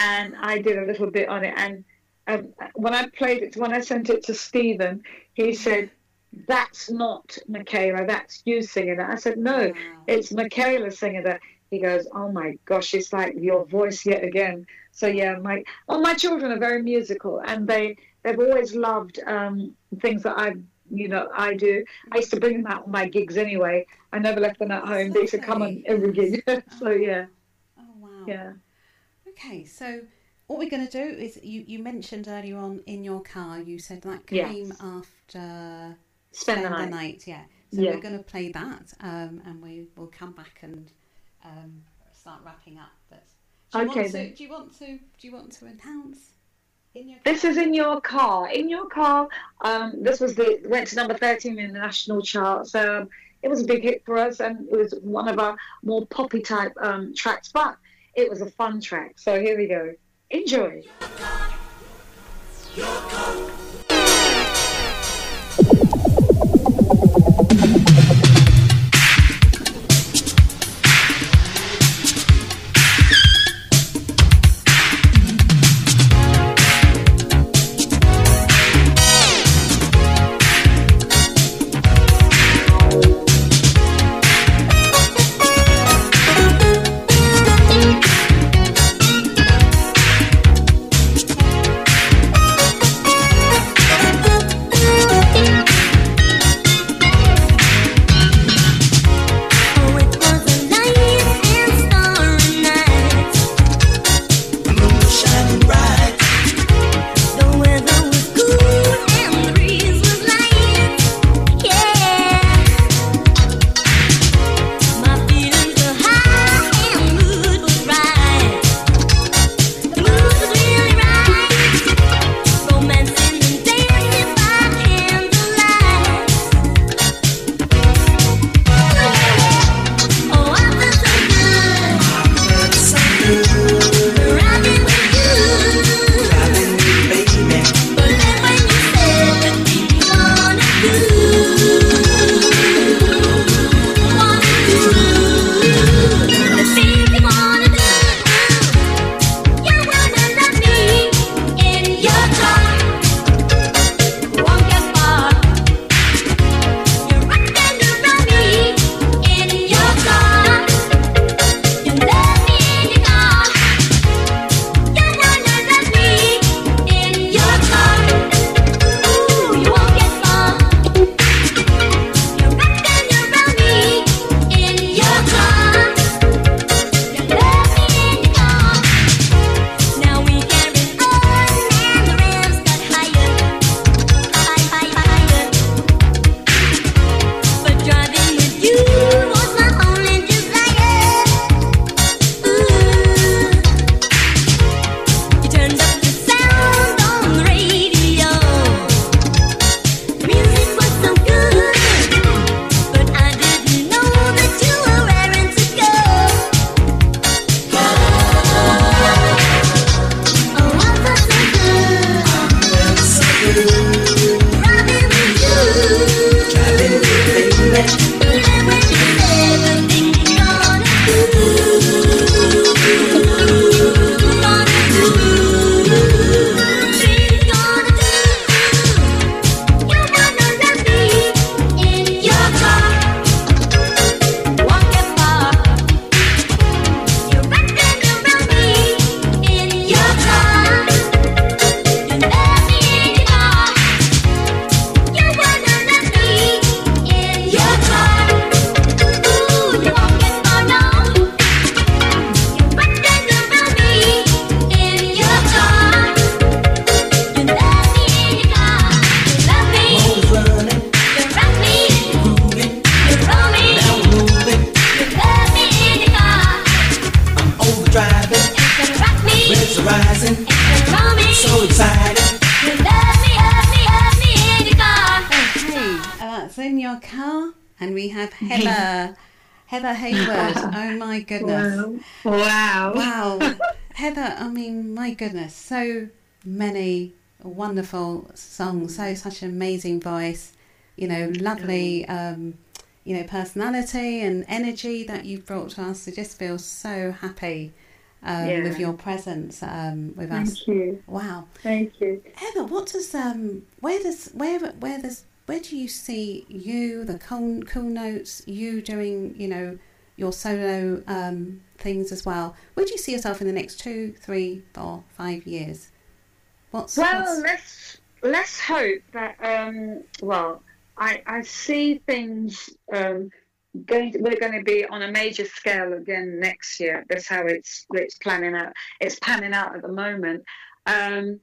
and I did a little bit on it. And um, when I played it, when I sent it to Stephen, he said, "That's not Michaela. That's you singing that." I said, "No, Wow. it's Michaela singing that." He goes, "Oh my gosh, it's like your voice yet again." So yeah, my well, my children are very musical, and they they've always loved um, things that I've you know, I do. I used to bring them out on my gigs anyway. I never left them at home. They used to come on every gig. so yeah, Oh wow. yeah. Okay, so what we're going to do is you, you mentioned earlier on in your car, you said that Yes. came after Spend the night. yeah. So Yeah. we're going to play that um, and we will come back and um, start wrapping up. But do you, Okay, want to, do you want to do you want to announce in your This is in your car. In your car. Um, this was the went to number thirteen in the national charts. Um, it was a big hit for us, and it was one of our more poppy type um, tracks. But it was a fun track. So here we go. Enjoy. Oh, wonderful songs. So such an amazing voice. You know, lovely. Um, you know, personality and energy that you've brought to us. I just feel so happy um, Yeah. with your presence um, with us. Thank you. Wow. Thank you. Heather, what does um where does where where does where do you see you the cool cool notes you doing you know your solo um things as well? Where do you see yourself in the next two, three, four, five years? What's Well, what's- let's let's hope that um well I, I see things um, going. To, we're going to be on a major scale again next year. That's how it's it's planning out. It's panning out at the moment. Um,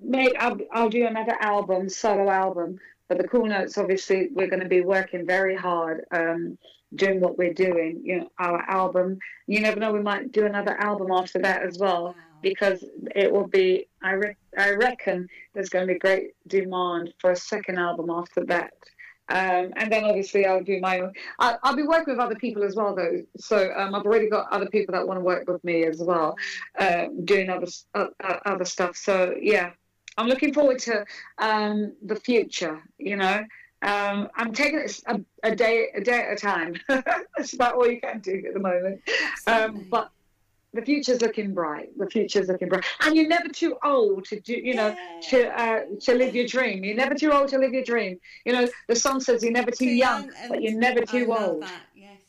maybe I'll, I'll do another album, solo album. But the cool notes, obviously, we're going to be working very hard, um, doing what we're doing. You know, our album. You never know, we might do another album after that as well, because it will be. I re- I reckon there's going to be great demand for a second album after that. Um, and then obviously I'll do my own. I, I'll be working with other people as well, though. So um, I've already got other people that want to work with me as well, uh, doing other uh, uh, other stuff. So yeah, I'm looking forward to um, the future. You know, um, I'm taking it a, a day a day at a time. That's about all you can do at the moment. Um, but the future's looking bright. The future's looking bright, and you're never too old to do. You know, to uh, to live your dream. You're never too old to live your dream. You know, the song says you're never too, young, and but you're never I too love old. That. Yes,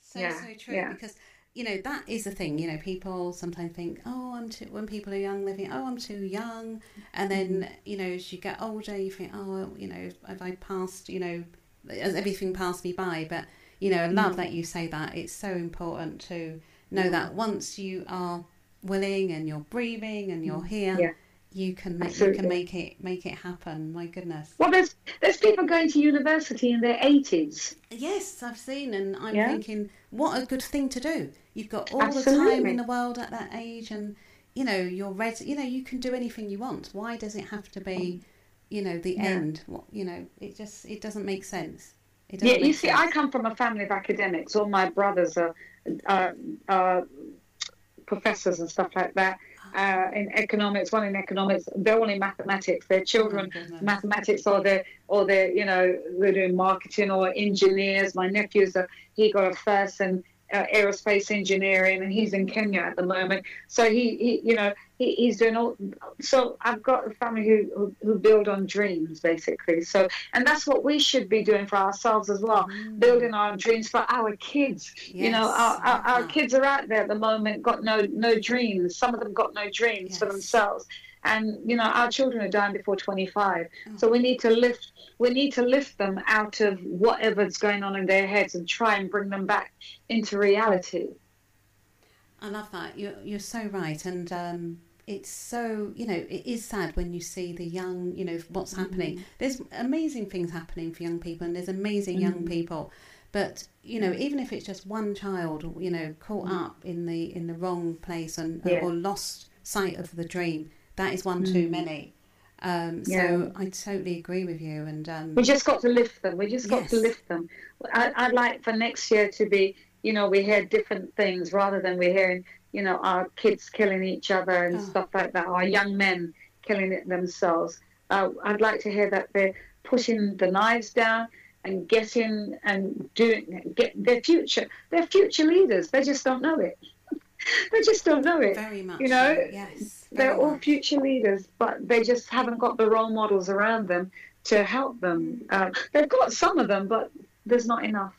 so Yeah, so true. yeah. Because you know that is the thing. You know, people sometimes think, oh, I'm too. When people are young, they think, oh, I'm too young. And then Mm-hmm. you know, as you get older, you think, oh, you know, have I passed? You know, has everything passed me by? But you know, I love Mm. that you say that. It's so important to know that once you are willing and you're breathing and you're here. Mm. Yeah. You can make you can make it make it happen. My goodness. Well, there's there's people going to university in their 80s. Yes, I've seen, and I'm Yeah. thinking, what a good thing to do. You've got all the time in the world at that age, and you know you're ready. You know you can do anything you want. Why does it have to be, you know, the Yeah. end? What you know, it just it doesn't make sense. It Yeah, you see, sense. I come from a family of academics. All my brothers are, are, are professors and stuff like that. Uh, in economics, one in economics, they're all in mathematics. Their children, Oh mathematics, or they're or they're you know they're doing marketing or engineers. My nephew's a, he got a first in uh, aerospace engineering, and he's in Kenya at the moment. So he, he you know he's doing all. So I've got a family who, who who build on dreams basically. So and that's what we should be doing for ourselves as well, building our dreams for our kids. you know, Mm. Our, our, our love that. kids are out there at the moment, got no no dreams. Some of them got no dreams for themselves. And you know, our children are dying before 25. Oh. So we need to lift we need to lift them out of whatever's going on in their heads and try and bring them back into reality. I love that. You're you're so right, and um, it's so you know it is sad when you see the young. You know what's happening. There's amazing things happening for young people, and there's amazing young people. But you know, even if it's just one child, you know, caught up in the in the wrong place and Yeah. or lost sight of the dream, that is one too many. Um, so Yeah. I totally agree with you, and um, We just got to lift them. We just got to lift them. I, I'd like for next year to be, you know, we hear different things rather than we're hearing, you know, our kids killing each other and Oh. stuff like that, our young men killing it themselves. Uh, I'd like to hear that they're pushing the knives down and getting and doing get their future. They're future leaders. They just don't know it. they just don't know it. very much. you know, yes, They're all much. future leaders, but they just haven't got the role models around them to help them. Um, they've got some of them, but there's not enough.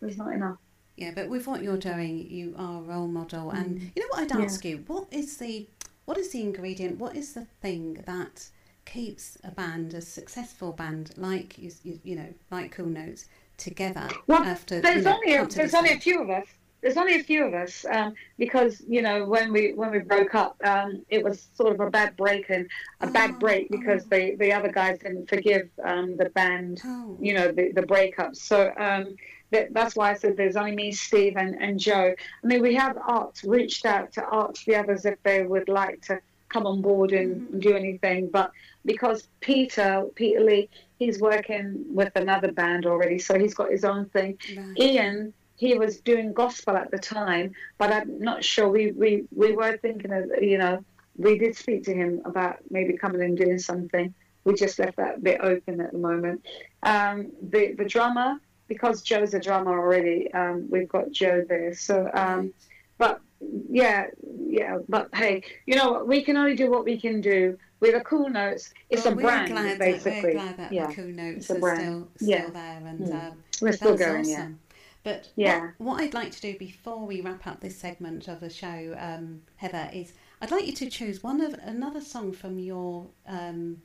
There's not enough. Yeah, but with what you're doing, you are a role model, and you know what I'd Mm. Yeah. ask you: what is the what is the ingredient? What is the thing that keeps a band, a successful band like you, you, you know, like Cool Notes, together Well, after there's you know, only a, there's only a few of us. There's only a few of us um, because you know when we when we broke up, um, it was sort of a bad break and a bad Oh, break because the the other guys didn't forgive um, the band. Oh. You know the the breakup. So um, that's why I said there's only me, Steve, and, and Joe. I mean, we have Art reached out to ask the others if they would like to come on board and Mm-hmm. do anything, but because Peter Peter Lee he's working with another band already, so he's got his own thing. Right. Ian, he was doing gospel at the time, but I'm not sure. We we, we were thinking of, you know, we did speak to him about maybe coming and doing something. We just left that bit open at the moment. Um, the the drummer, because Joe's a drummer already, um, we've got Joe there. So, um, but yeah, yeah. But hey, you know what? We can only do what we can do with a cool notes. It's Well, a brand, basically. That, we're glad that yeah, the Cool Notes it's a are brand. still still Yeah. there, and Mm. um, We're still going, yeah. But Yeah. what, what I'd like to do before we wrap up this segment of the show, um, Heather, is I'd like you to choose one of another song from your um,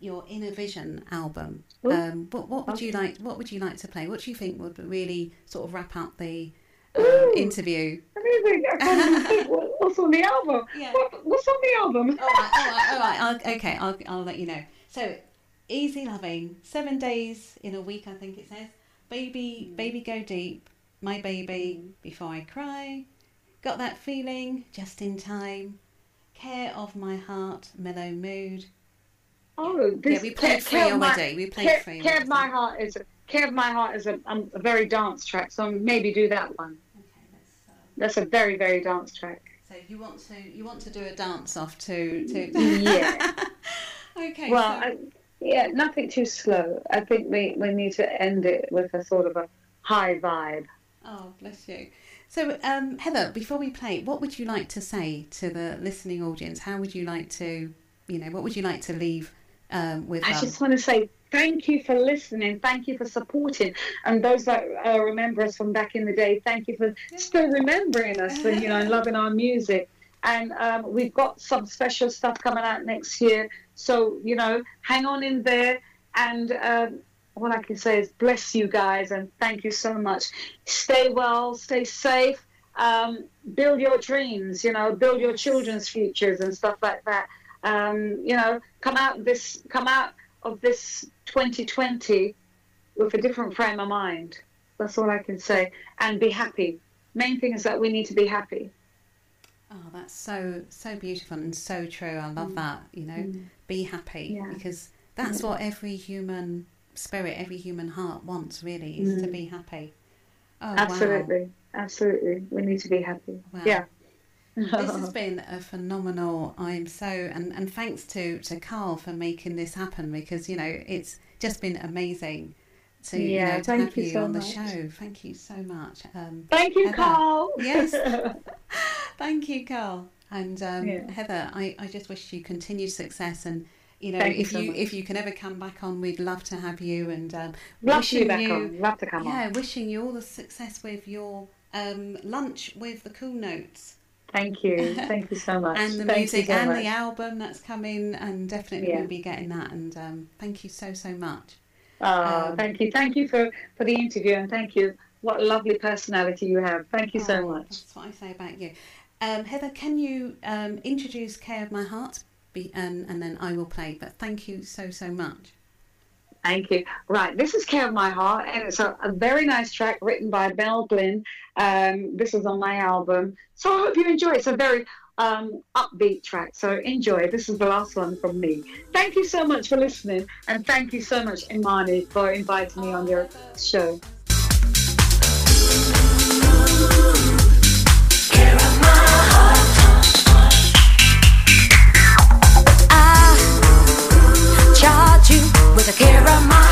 your Inner Vision album. Um, what, what would you like? What would you like to play? What do you think would really sort of wrap up the um, interview? Amazing. I can't think what- what's on the album. Yeah. What, what's on the album? all right, all right, all right. I'll, okay, I'll, I'll let you know. So, easy loving, seven days in a week, I think it says. Baby, baby, go deep. My baby, before I cry. Got that feeling, just in time. Care of my heart, mellow mood. Oh, this Yeah, we played Care- Care My- already. We played Care, three Care of. My Heart is a, Care of My Heart is a, um, a very dance track, so maybe do that one. Okay, let's, uh, That's a very, very dance track. so you want to you want to do a dance off to to Yeah. okay. Well, so- I, yeah, nothing too slow. I think we, we need to end it with a sort of a high vibe. Oh, bless you. So, um, Heather, before we play, what would you like to say to the listening audience? How would you like to, you know, what would you like to leave um, with I just want to say thank you for listening. Thank you for supporting. And those that uh, remember us from back in the day, thank you for still remembering us and, you know, and loving our music. And um, we've got some special stuff coming out next year. So, you know, hang on in there. And um, all I can say is bless you guys and thank you so much. Stay well, stay safe. Um, build your dreams, you know, build your children's futures and stuff like that. Um, you know, come out this, come out of this 2020 with a different frame of mind. That's all I can say. And be happy. Main thing is that we need to be happy. Oh, that's so so beautiful and so true. I love that. You know, be happy Mm. Yeah. because that's what every human spirit, every human heart wants. Really, is to be happy. Oh, wow. Mm. Absolutely. Absolutely. We need to be happy. Wow. Yeah. This has been a phenomenal. I'm so and and thanks to to Carl for making this happen because you know it's just been amazing to you Yeah, know to have you you so on the much. show. Thank you so much. Um, Thank you, Heather. Carl. Yes. thank you, Carl. And um, Yeah. Heather, I, I just wish you continued success and. You know, Thank you if so you if you can ever come back on, we'd love to have you. And um, Love to wishing back you, on. Love to come yeah, on. Yeah, wishing you all the success with your um, lunch with the Cool Notes Thank you. Thank you so much. and the Thank music so and much. the album that's coming, and definitely Yeah. we'll be getting that. And um, thank you so so much. Oh, Um, thank you. Thank you for, for the interview and thank you. What a lovely personality you have. Thank you so Oh, much. That's what I say about you. Um, Heather, can you um, introduce "Care of My Heart"? Be, and, and then I will play. But thank you so so much. Thank you. Right, this is Care of My Heart, and it's a, a very nice track written by Mel Glynn. Um, this is on my album. So I hope you enjoy it. It's a very um, upbeat track, so enjoy. This is the last one from me. Thank you so much for listening, and thank you so much, Imani, for inviting me on your show. With a care